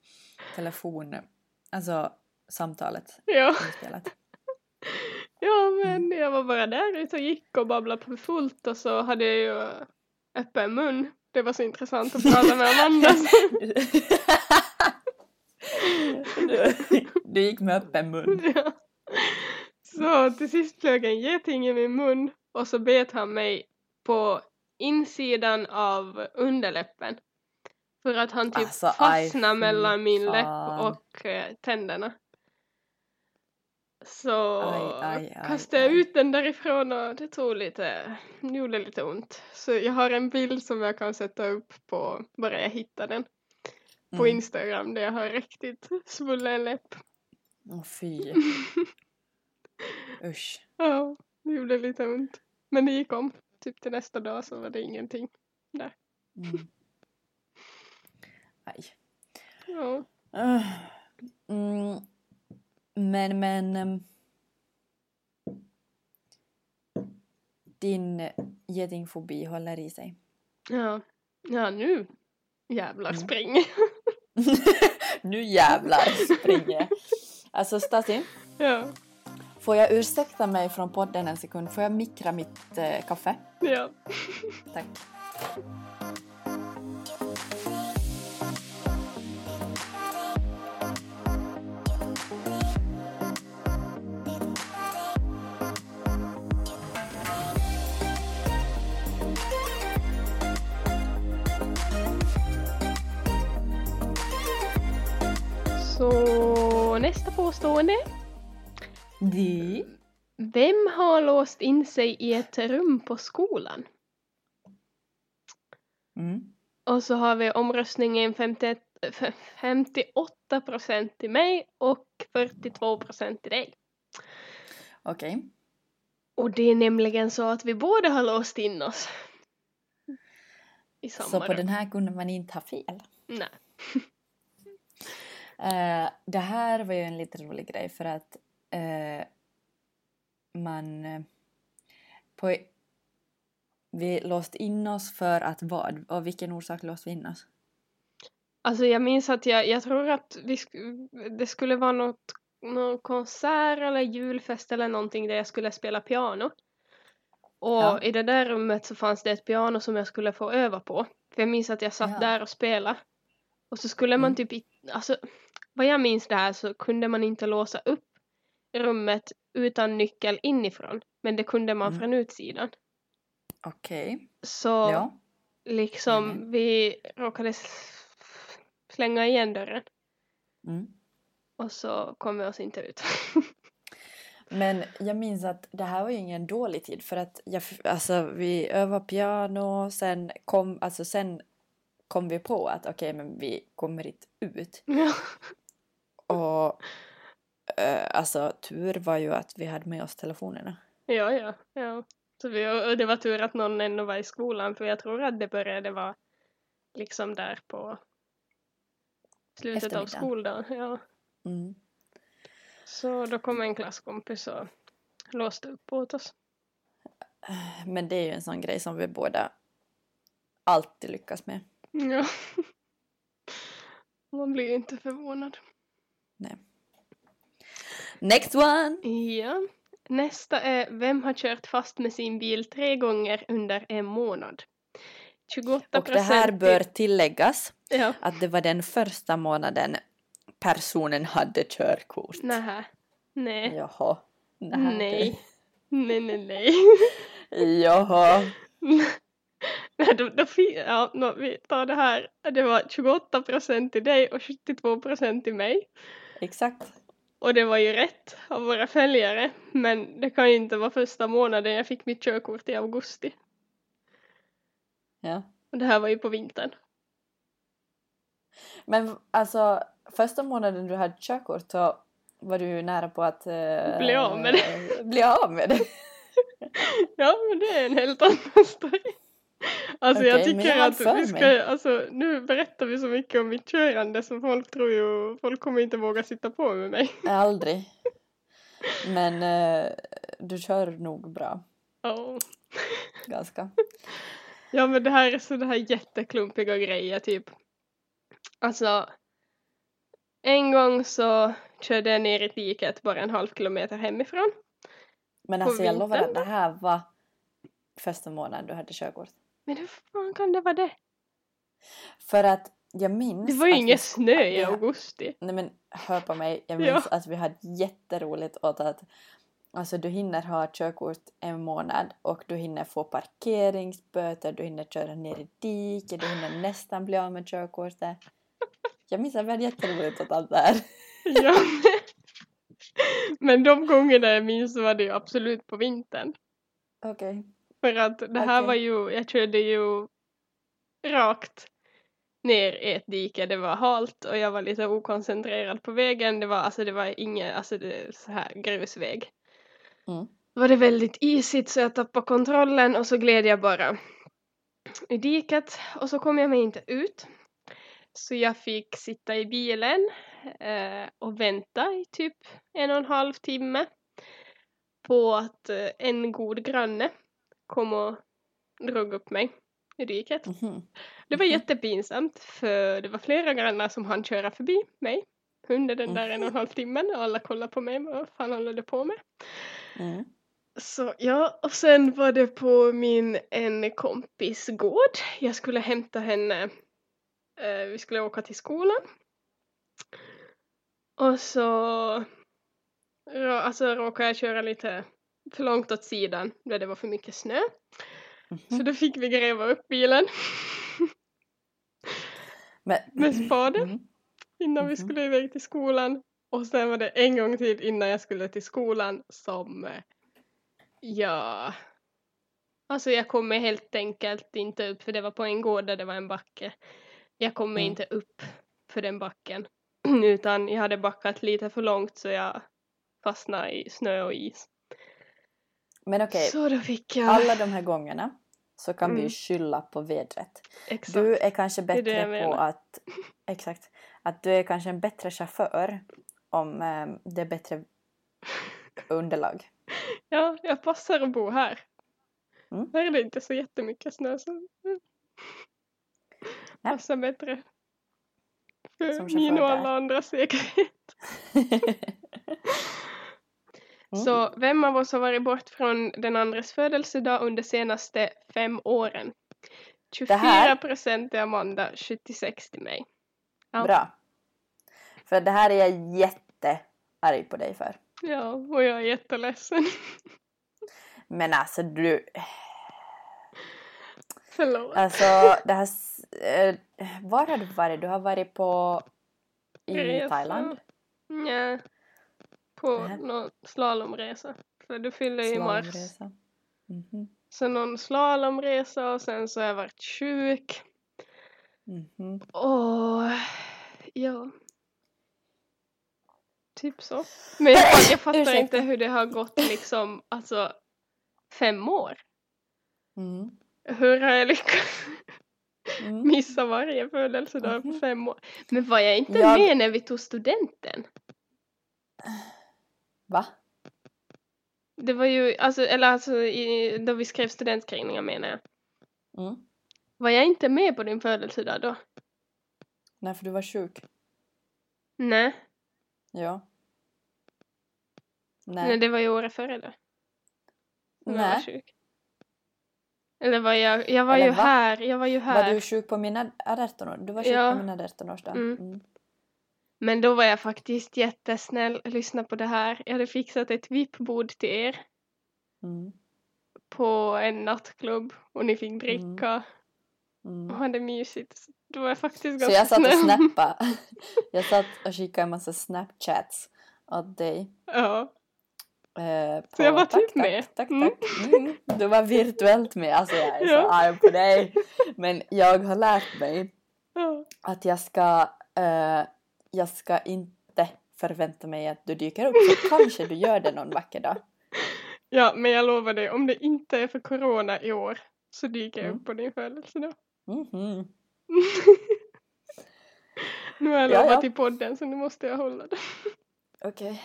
telefon, alltså samtalet Ja, inspelat. ja, men jag var bara där ute och gick och babblade på fullt och så hade jag ju öppen mun. Det var så intressant att prata med Amanda. du, du gick med öppen mun. ja. Så till sist flög en geting i min mun och så bet han mig på insidan av underläppen. För att han typ Alltså, fastnade mellan min läpp fan. och eh, tänderna. Så Aj, aj, aj, kastade jag ut den därifrån och det tog lite, det gjorde lite ont. Så jag har en bild som jag kan sätta upp på, bara jag hittar den, på Mm. Instagram där jag har riktigt svullen läpp. Åh fy. Usch. Ja, det gjorde lite ont. Men det gick om. Typ till nästa dag så var det ingenting. Mm. Aj. Ja. Uh, Mm. Men, men... um, Din getingfobi håller i sig. Ja, ja nu jävlar Mm. spring. nu jävlar springer. Alltså Stasi, ja, får jag ursäkta mig från podden en sekund? Får jag mikra mitt eh, kaffe? ja. Tack. Så nästa påstående. Di. Vem har låst in sig i ett rum på skolan? Mm. Och så har vi omröstningen 51, f- 58 procent till mig och 42 procent till dig. Okej. Och det är nämligen så att vi båda har låst in oss. I samma Så på rum. den här kunde man inte ha fel. Nej. Eh, det här var ju en lite rolig grej för att eh, man... eh, på, vi låste in oss för att vad? Av vilken orsak låste vi in oss? Alltså jag minns att jag, jag tror att vi det skulle vara något, någon konsert eller julfest eller någonting där jag skulle spela piano. Och Ja. i det där rummet så fanns det ett piano som jag skulle få öva på. För jag minns att jag satt Ja. där och spelade. Och så skulle man Mm. typ, alltså vad jag minns det här så kunde man inte låsa upp rummet utan nyckel inifrån. Men det kunde man Mm. från utsidan. Okej. Så Ja. liksom Mm. vi råkade slänga igen dörren. Mm. Och så kom vi oss inte ut. Men jag minns att det här var ju ingen dålig tid för att jag, alltså, vi övade piano, sen kom, alltså, sen kom vi på att okej, men vi kommer inte ut. ja. Och eh, alltså tur var ju att vi hade med oss telefonerna. ja, ja, ja. Så vi, och det var tur att någon ändå var i skolan för jag tror att det började vara liksom där på slutet av skoldagen. Ja. Mm. Så då kom en klasskompis och låste upp åt oss. Men det är ju en sån grej som vi båda alltid lyckas med. Ja. Man blir inte förvånad. Next one! Ja. Nästa är Vem har kört fast med sin bil tre gånger under en månad? 28 Och det här bör tilläggas Ja. att det var den första månaden personen hade körkort. Nähä. Nej. Jaha. Nähä, Nej. Nej, nej, nej. Jaha. Nej, då, då, ja, nå, vi tar det här. Det var 28 procent till dig och 72 procent till mig. Exakt. Och det var ju rätt av våra följare. Men det kan ju inte vara första månaden jag fick mitt körkort i augusti. Ja. Och det här var ju på vintern. Men alltså, första månaden du hade körkort så var du nära på att... eh, Bli av med det. Bli av med det. Ja, men det är en helt annan story. Alltså jag Okej, men tycker jag att vi ska, alltså nu berättar vi så mycket om mitt körande så folk tror ju, folk kommer inte våga sitta på med mig. Aldrig. Men eh, du kör nog bra. Ja. Ganska. Ja men det här är sådana här jätteklumpiga grejer typ. Alltså. En gång så körde jag ner i diket bara en halv kilometer hemifrån. Men alltså jag lovar att det här var första månaden du hade körkort. Men hur fan kan det vara det? För att jag minns... Det var ju vi ingen snö i augusti. Nej men hör på mig. Jag Ja. minns att vi hade jätteroligt åt att Alltså du hinner ha körkort en månad och du hinner få parkeringsböter, du hinner köra ner i diket, du hinner nästan bli av med körkortet. Jag minns att vi hade jätteroligt åt allt det här. Ja. Men de gångerna jag minns var det ju absolut på vintern. Okej. För att det här Okej. var ju, jag körde ju rakt ner i ett dike, det var halt och jag var lite okoncentrerad på vägen. Det var alltså det var inget, alltså det är så här grusväg. Mm. Var det väldigt isigt så jag tappade kontrollen och så gled jag bara i diket och så kom jag mig inte ut. Så jag fick sitta i bilen eh, och vänta i typ en och en halv timme på att eh, en god granne kom och drog upp mig i diket. Mhm. Det var Mhm. jättepinsamt för det var flera grannar som hann köra förbi mig under den där en och en halv timmen och alla kollade på mig, vad fan håller du på med? Mm. Så ja, och sen var det på min en kompis gård. Jag skulle hämta henne. Eh, vi skulle åka till skolan. Och så rå- alltså, råkade jag köra lite för långt åt sidan där det var för mycket snö. Så Mhm. då fick vi gräva upp bilen Men... med spade Mm. innan vi Mhm. skulle iväg till skolan. Och sen var det en gång till innan jag skulle till skolan som eh, ja Alltså jag kommer helt enkelt inte upp för det var på en gård där det var en backe. Jag kommer Mm. inte upp för den backen utan jag hade backat lite för långt så jag fastnade i snö och is. Men okej, jag alla de här gångerna så kan vi Mm. skylla på vädret. exakt. Du är kanske är det bättre jag på att... Exakt. Att du är kanske en bättre chaufför om eh, det är bättre underlag. Ja, jag passar att bo här. Mm. Här är det inte så jättemycket snö så passar bättre. För Som min och alla andra säkerhet. Mm. Så vem av oss har varit bort från den andres födelsedag under senaste fem åren? 24 här- procent till Amanda, 76 till mig. Ja. Bra. För det här är jag jättearg på dig för. Ja, och jag är jätteledsen. Men alltså du... Förlåt. Alltså det här... eh, var har du varit? Du har varit på... I Resa. Thailand? Ja, på Nähä. någon slalomresa. För du fyller ju i mars. Slalomresa. Mhm. Så någon slalomresa och sen så har jag varit sjuk. Mhm. Och ja. Typ så. Men jag, jag fattar inte hur det har gått liksom, alltså fem år. Mm. Hur har jag lyckats Mm. missa varje födelsedag på Mhm. fem år? Men var jag inte Jag- med när vi tog studenten? Va? Det var ju, alltså, eller alltså i, då vi skrev studentskrivningar menar jag. Mm. Var jag inte med på din födelsedag då? Nej, för du var sjuk. Nej, Ja. nej. Nej. det var ju året före då. Som jag var Nej. sjuk. Eller var jag, jag var Eller ju va? här, jag var ju här. Var du sjuk på min ad- 18 år? Du var sjuk Ja. på min 18 årsdag. Mm. Mm. Men då var jag faktiskt jättesnäll. Lyssna på det här. Jag hade fixat ett VIP-bord till er Mm. på en nattklubb och ni fick dricka och Mm. hade mysigt. Så Då var jag faktiskt Så ganska jag satt och snäll. snappade. Jag satt och skickade en massa snapchats åt dig. Ja. Eh, Så jag var tack, typ tack, med. Tack, Mm. tack. Mm. Du var virtuellt med. Alltså jag är så Ja. arg på dig. Men jag har lärt mig Ja. att jag ska, eh, jag ska inte förvänta mig att du dyker upp. Så kanske du gör det någon vacker dag. ja, men jag lovar dig, om det inte är för corona i år så dyker jag Mm. upp på din födelsedag. Mhm. nu har jag Ja, lovat ja. i podden så nu måste jag hålla det. Okej.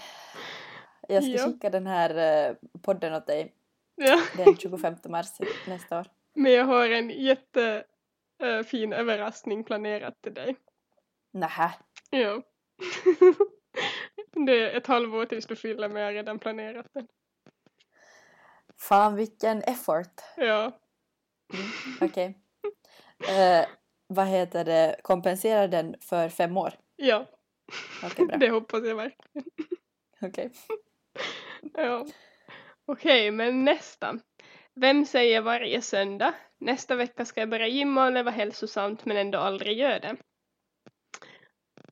Jag ska Ja. skicka den här eh, podden åt dig Ja. den 25 mars nästa år. Men jag har en jättefin överraskning planerat till dig. Nähä. Ja. det är ett halvår tills du fyller men jag har redan planerat den. Fan vilken effort. Ja. Okej. Eh, vad heter det? Kompenserar den för fem år? Ja, Okej, bra. det hoppas jag verkligen. Okej. Ja. Okej, men nästa. Vem säger varje söndag? Nästa vecka ska jag börja gymma och leva hälsosamt men ändå aldrig gör det.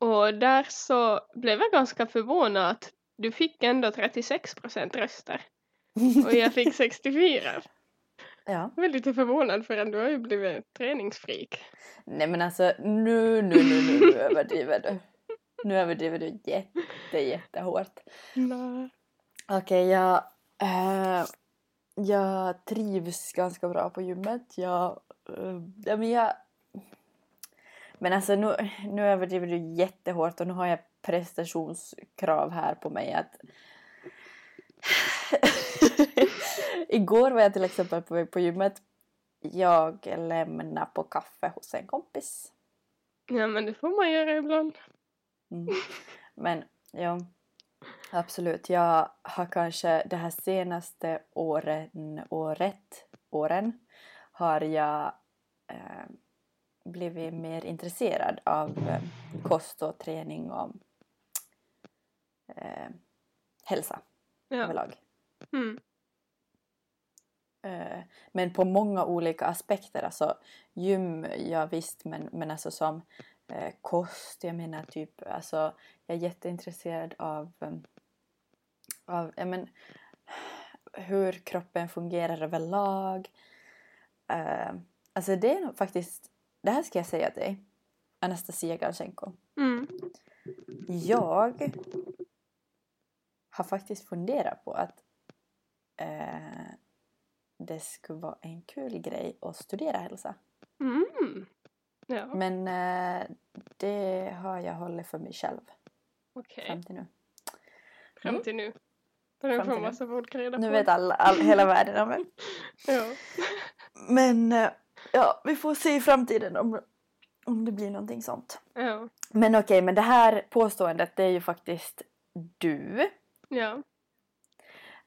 Och där så blev jag ganska förvånad att du fick ändå 36 procent röster och jag fick 64. Ja. Jag är lite förvånad för att du har ju blivit träningsfreak. Nej men alltså nu, nu, nu, nu, nu överdriver du. Nu överdriver du jätte, jättehårt. Okej, jag, eh, jag trivs ganska bra på gymmet. Jag, ja, men jag... Men alltså nu, nu överdriver du jättehårt och nu har jag prestationskrav här på mig att... Igår var jag till exempel på väg på gymmet. Jag lämnade på kaffe hos en kompis. Ja men det får man göra ibland. Mm. Men ja, absolut. Jag har kanske det här senaste åren, året, åren har jag eh, blivit mer intresserad av eh, kost och träning och eh, hälsa Ja. överlag. Mm. Eh, men på många olika aspekter. Alltså gym, ja visst, men, men alltså som eh, kost, jag menar typ, alltså jag är jätteintresserad av, eh, av ja, men, hur kroppen fungerar överlag. Eh, alltså det är faktiskt, det här ska jag säga till dig, Anastasia Galchenko. Mm. Jag har faktiskt funderat på att eh, det skulle vara en kul grej att studera hälsa. Mm. Ja, Men eh, det har jag hållit för mig själv okej. fram till nu. Fram Mm. till nu. Den får nu. massa folk reda Nu på. vet alla, all, hela världen om. Ja. Men eh, ja, vi får se i framtiden om, om det blir någonting sånt. Ja. Men okej, men det här påståendet det är ju faktiskt du. Ja.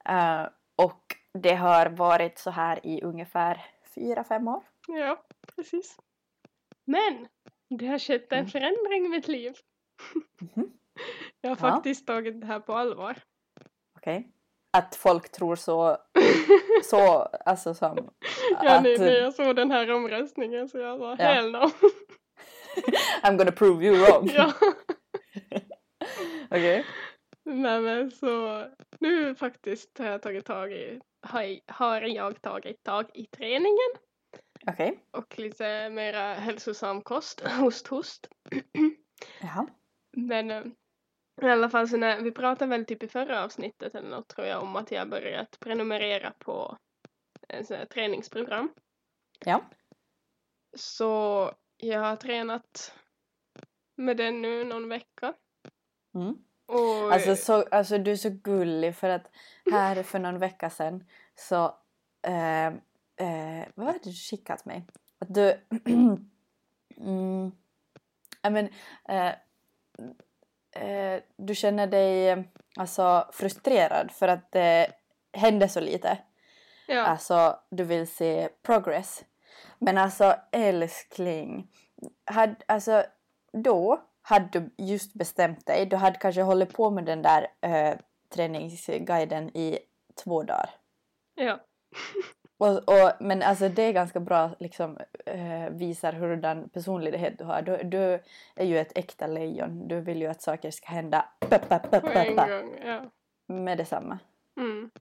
Eh, och det har varit så här i ungefär fyra, fem år. Ja, precis. Men det har skett en Mm. förändring i mitt liv. Mhm. Jag har Ja. faktiskt tagit det här på allvar. Okej. Att folk tror så, så alltså som ja, att när, när jag såg den här omröstningen så jag bara, Ja. hell no. I'm gonna prove you wrong. ja. Okej. Nej men så nu faktiskt har jag tagit tag i, har, jag tagit tag i träningen Okej. och lite mera hälsosam kost, host host. Jaha. Men eh, i alla fall så när vi pratade väl typ i förra avsnittet eller något tror jag om att jag börjat prenumerera på en sån här träningsprogram. Ja. Så jag har tränat med den nu någon vecka. Mm. Och Alltså, så, alltså du är så gullig för att här för någon vecka sedan så eh, eh, vad var det du skickat mig? Att du mm, I men, eh, eh, du känner dig eh, alltså frustrerad för att det händer så lite. ja, Alltså du vill se progress. Men alltså älskling, had, alltså då hade du just bestämt dig, du hade kanske hållit på med den där eh, träningsguiden i två dagar. Ja. Och, och, men alltså det är ganska bra, liksom eh, visar hurdan personlighet du har. Du, du är ju ett äkta lejon, du vill ju att saker ska hända pa, pa, pa, På en gång, ja. med detsamma. Mm.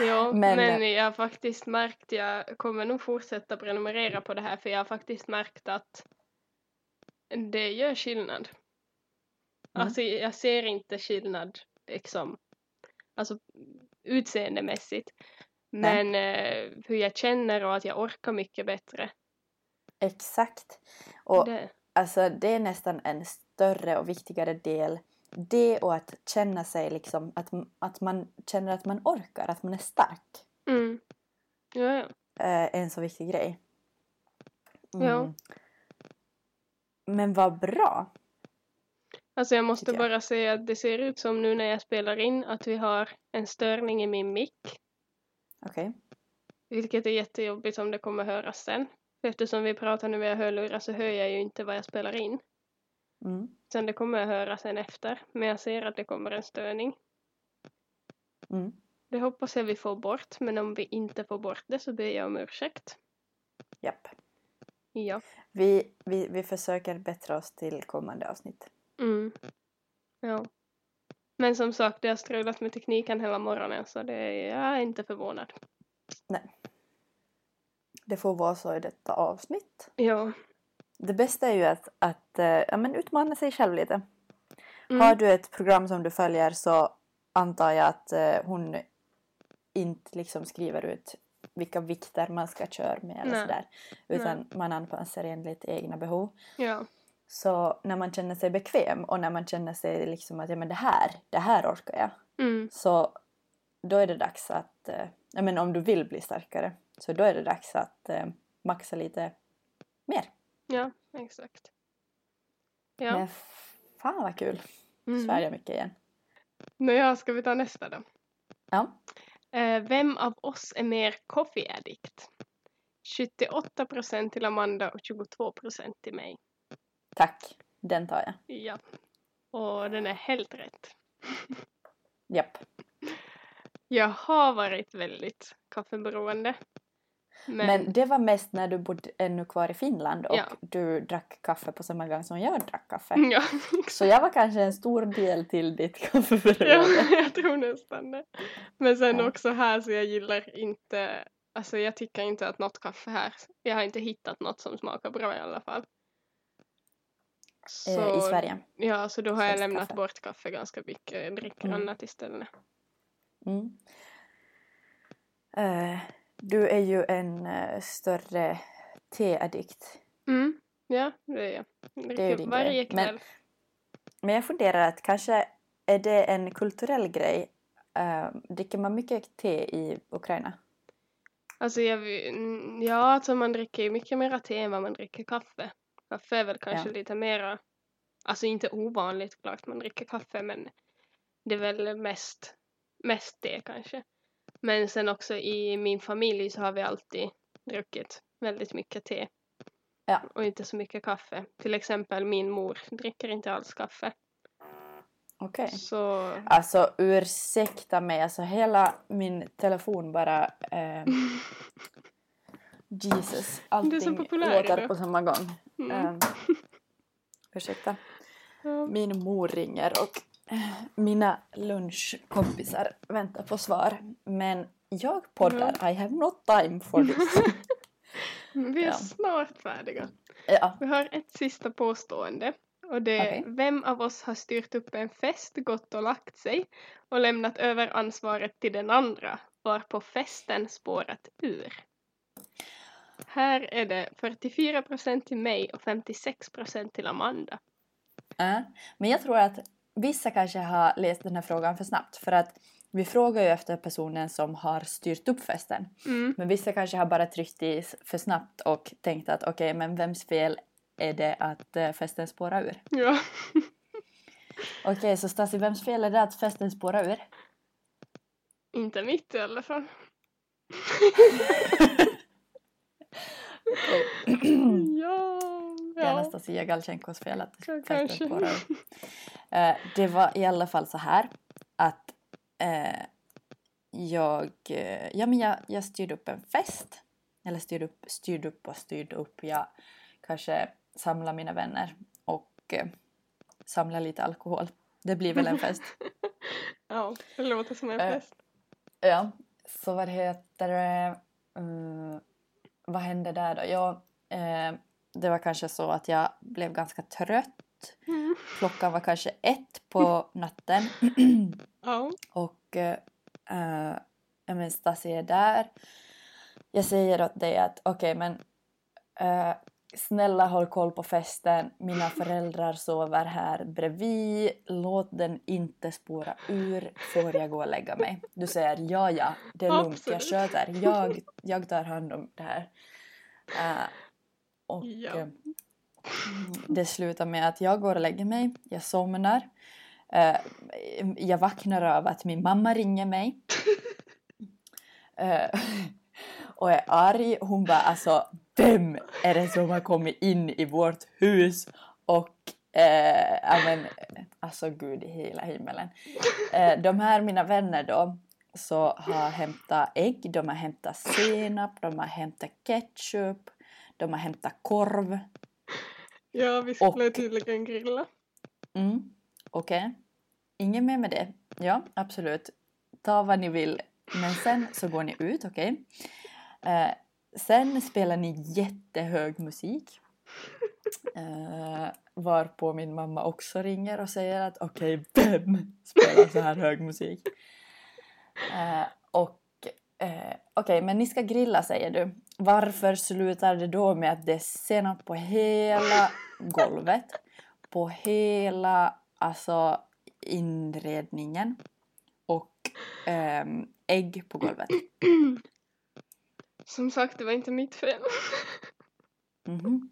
Ja, Men- men, jag har faktiskt märkt, jag kommer nog fortsätta prenumerera på det här för jag har faktiskt märkt att det gör skillnad. Mm. Alltså jag ser inte skillnad liksom, alltså utseendemässigt. Men eh, hur jag känner och att jag orkar mycket bättre. Exakt. Och Det, alltså det är nästan en större och viktigare del. Det och att känna sig liksom, att, att man känner att man orkar, att man är stark. mm. Ja, ja. eh, är en så viktig grej. Ja. Men vad bra. Alltså jag måste jag. bara säga att det ser ut som nu när jag spelar in att vi har en störning i min mick. Okej. Vilket är jättejobbigt om det kommer höras sen. Eftersom vi pratar nu via hörlurar så hör jag ju inte vad jag spelar in. Mm. Sen det kommer jag höra sen efter. Men jag ser att det kommer en störning. Mm. Det hoppas jag vi får bort. Men om vi inte får bort det så ber jag om ursäkt. Japp. Ja. Vi... Vi, vi, vi försöker bättra oss till kommande avsnitt. Mm. Ja. Men som sagt, det har strulat med tekniken hela morgonen så det är, jag är inte förvånad. Det får vara så i detta avsnitt. Ja. Det bästa är ju att, att eh, ja, men utmana sig själv lite. Mm. Har du ett program som du följer så antar jag att eh, hon inte liksom skriver ut vilka vikter man ska köra med eller Nej. sådär. Utan man anpassar enligt egna behov. Ja. Så när man känner sig bekväm och när man känner sig liksom att ja, men det här, det här orkar jag. Mm. Så då är det dags att, eh, ja, men om du vill bli starkare, så då är det dags att eh, maxa lite mer. Ja, exakt. Ja. Men fan vad kul! Mm. Svär jag mycket igen. Nåja, ska vi ta nästa då? Ja. Eh, vem av oss är mer coffee addict? 78 procent till Amanda och 22 procent till mig. Tack, den tar jag. Ja. Och den är helt rätt. Japp. Jag har varit väldigt kaffeberoende. Men, Men det var mest när du bodde ännu kvar i Finland och Ja. du drack kaffe på samma gång som jag drack kaffe. ja, Så jag var kanske en stor del till ditt ja, kaffeberoende. jag tror nästan det. Men sen Ja. också här så jag gillar inte, alltså jag tycker inte att något kaffe här, jag har inte hittat något som smakar bra i alla fall. Eh, I Sverige. Ja, så då har jag lämnat kaffe. bort kaffe ganska mycket. Jag dricker Mm. annat istället. Mm. Eh, du är ju en eh, större teaddikt. Mm. Ja, det är jag. Jag är ju varje grej. Men- kväll. Men jag funderar att kanske är det en kulturell grej. Eh, dricker man mycket te i Ukraina? Alltså jag, ja, alltså man dricker ju mycket mer te än vad man dricker kaffe. Kaffe är väl kanske Ja. lite mera, alltså inte ovanligt klart man dricker kaffe men det är väl mest, mest det kanske. Men sen också i min familj så har vi alltid druckit väldigt mycket te. Ja. Och inte så mycket kaffe. Till exempel min mor dricker inte alls kaffe. Okej. Så Alltså ursäkta mig, alltså hela min telefon bara... Eh, Jesus, allting låter på samma gång. Mm. Eh, ursäkta. Min mor ringer och eh, mina lunchkompisar väntar på svar. Men jag poddar, I have not time for this. Vi är Ja. snart färdiga. ja, Vi har ett sista påstående. Och det är Okej. vem av oss har styrt upp en fest, gått och lagt sig och lämnat över ansvaret till den andra varpå festen spårat ur. Här är det 44% till mig och 56% till Amanda. äh. Men jag tror att vissa kanske har läst den här frågan för snabbt. För att vi frågar ju efter personen som har styrt upp festen. Mm. Men vissa kanske har bara tryckt i för snabbt och tänkt att okej, men vems fel är det att eh, festen spårar ur? Ja. Okej, så Stasi, vems fel är det att festen spårar ur? Inte mitt i alla fall. Okej. ja. Gärna ja. Anastasia Galchenkos fel att festen kanske. ur. Eh, Det var i alla fall så här att eh, jag, eh, ja, men jag, jag styrde upp en fest. Eller styrde upp, styrde upp och styrde upp. Jag kanske samlade mina vänner och eh, samlade lite alkohol. Det blir väl en fest. Ja, det låter som en Eh, fest. Ja, så vad heter det? Mm, vad hände där då? Ja, eh, det var kanske så att jag blev ganska trött. Mm. Klockan var kanske ett på natten Ja. och eh, eh, ja, men Stasi är där. Jag säger åt dig att okej men eh, snälla håll koll på festen. Mina föräldrar sover här bredvid. Låt den inte spåra ur. Får jag gå och lägga mig? Du säger ja, ja, det är lugnt. Jag sköter. Jag, jag tar hand om det här. Eh, och Ja. eh, det slutar med att jag går och lägger mig. Jag somnar. Eh, jag vaknar av att min mamma ringer mig. Eh, och är arg. Hon bara alltså vem är det som har kommit in i vårt hus och eh, men, alltså gud i hela himmelen. Eh, de här mina vänner då så har hämtat ägg, de har hämtat senap, de har hämtat ketchup, de har hämtat korv. Ja, vi skulle Och- tydligen grilla. Mm, Okej. Ingen mer med det. Ja, absolut. Ta vad ni vill. Men sen så går ni ut, okej? Eh, sen spelar ni jättehög musik. Uh, varpå min mamma också ringer och säger att okej, vem spelar så här hög musik? Uh, och uh, okej, men ni ska grilla säger du. Varför slutar det då med att det är senap på hela golvet? På hela alltså inredningen och um, ägg på golvet. Som sagt, det var inte mitt fel. Mhm.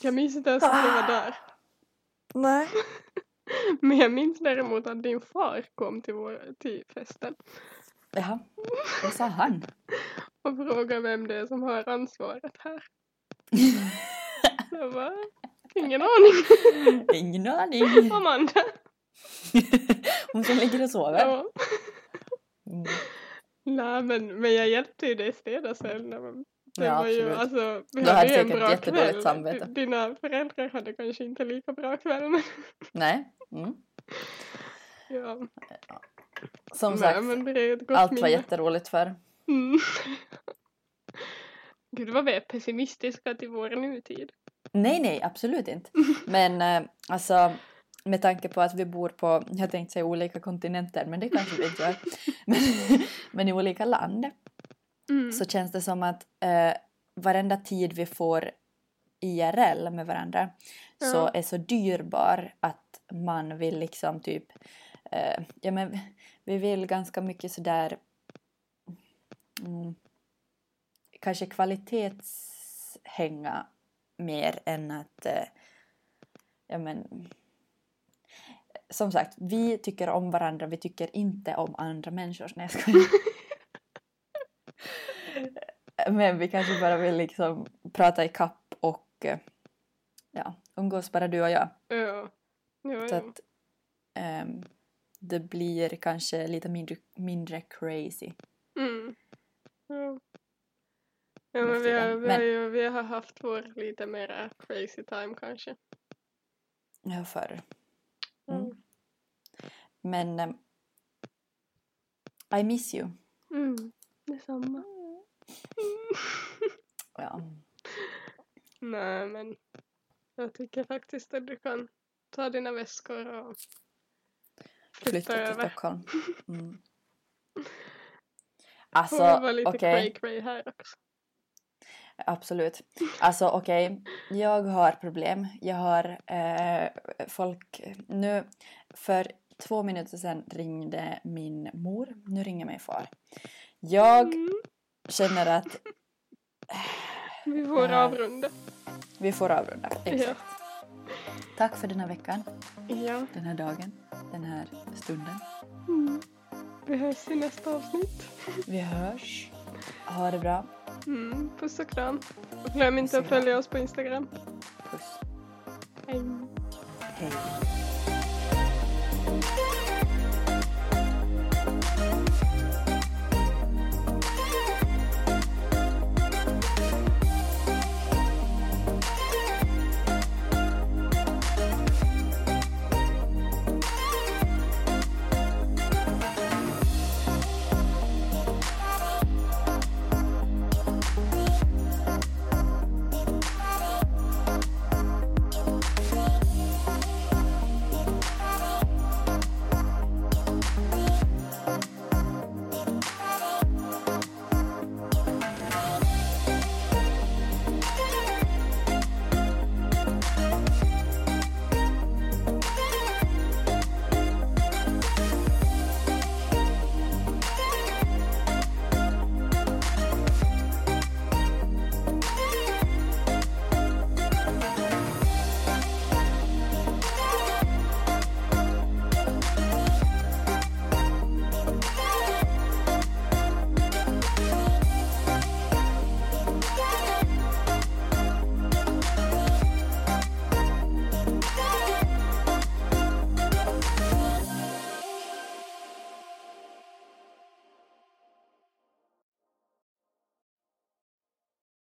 Jag minns inte ens att du var där. Nej. Men jag minns däremot att din far kom till, vår, till festen Jaha, vad sa han? och frågade vem det är som har ansvaret här. Jag bara, ingen aning. Ingen aning. Amanda. Hon som ligger och sover. Ja. Mm. Nej men, men jag hjälpte ju dig städa sen. Det var, det Ja, var ju, absolut. alltså, vi Du hade hade ju en bra kväll. samvete. Dina föräldrar hade kanske inte lika bra kväll men Nej. Mm. ja. Som Nej, sagt, allt var minne. jätteroligt för. Mm. Gud vad vi är pessimistiska till vår nutid. Nej, nej, absolut inte. Men eh, alltså med tanke på att vi bor på, jag tänkte säga olika kontinenter, men det kanske vi inte gör. Men, men i olika land Mm. så känns det som att eh, varenda tid vi får IRL med varandra så Ja. är så dyrbar att man vill liksom typ, eh, ja men vi vill ganska mycket sådär mm, kanske kvalitetshänga mer än att eh, ja men som sagt, vi tycker om varandra, vi tycker inte om andra människor. Nej, jag skojar. Men vi kanske bara vill liksom prata i kapp och eh, ja, umgås bara du och jag. Ja. Ja, Så att ehm, det blir kanske lite mindre, mindre crazy. Mm. Ja. Ja, men vi har, vi, har ju, vi har haft vår lite mera crazy time kanske. Ja, förr. Mm. Mm. Men ehm, I miss you. Mm. Detsamma. Ja. Nej men jag tycker faktiskt att du kan ta dina väskor och flytta, Flytta till över. Stockholm. Mm. Alltså, okej. cray cray här också. Absolut. Alltså okej, jag har problem. Jag har eh, folk... Nu, för två minuter sedan ringde min mor. Nu ringer min far. Jag Mm. känner att Vi får Äh. avrunda. vi får avrunda. Ja. Exakt. Tack för den här veckan, ja. den här dagen, den här stunden. Mm. Vi hörs i nästa avsnitt. Vi hörs. Ha det bra. Mm, puss och kram. Och glöm inte att följa oss på Instagram. Puss. Hej. Hej.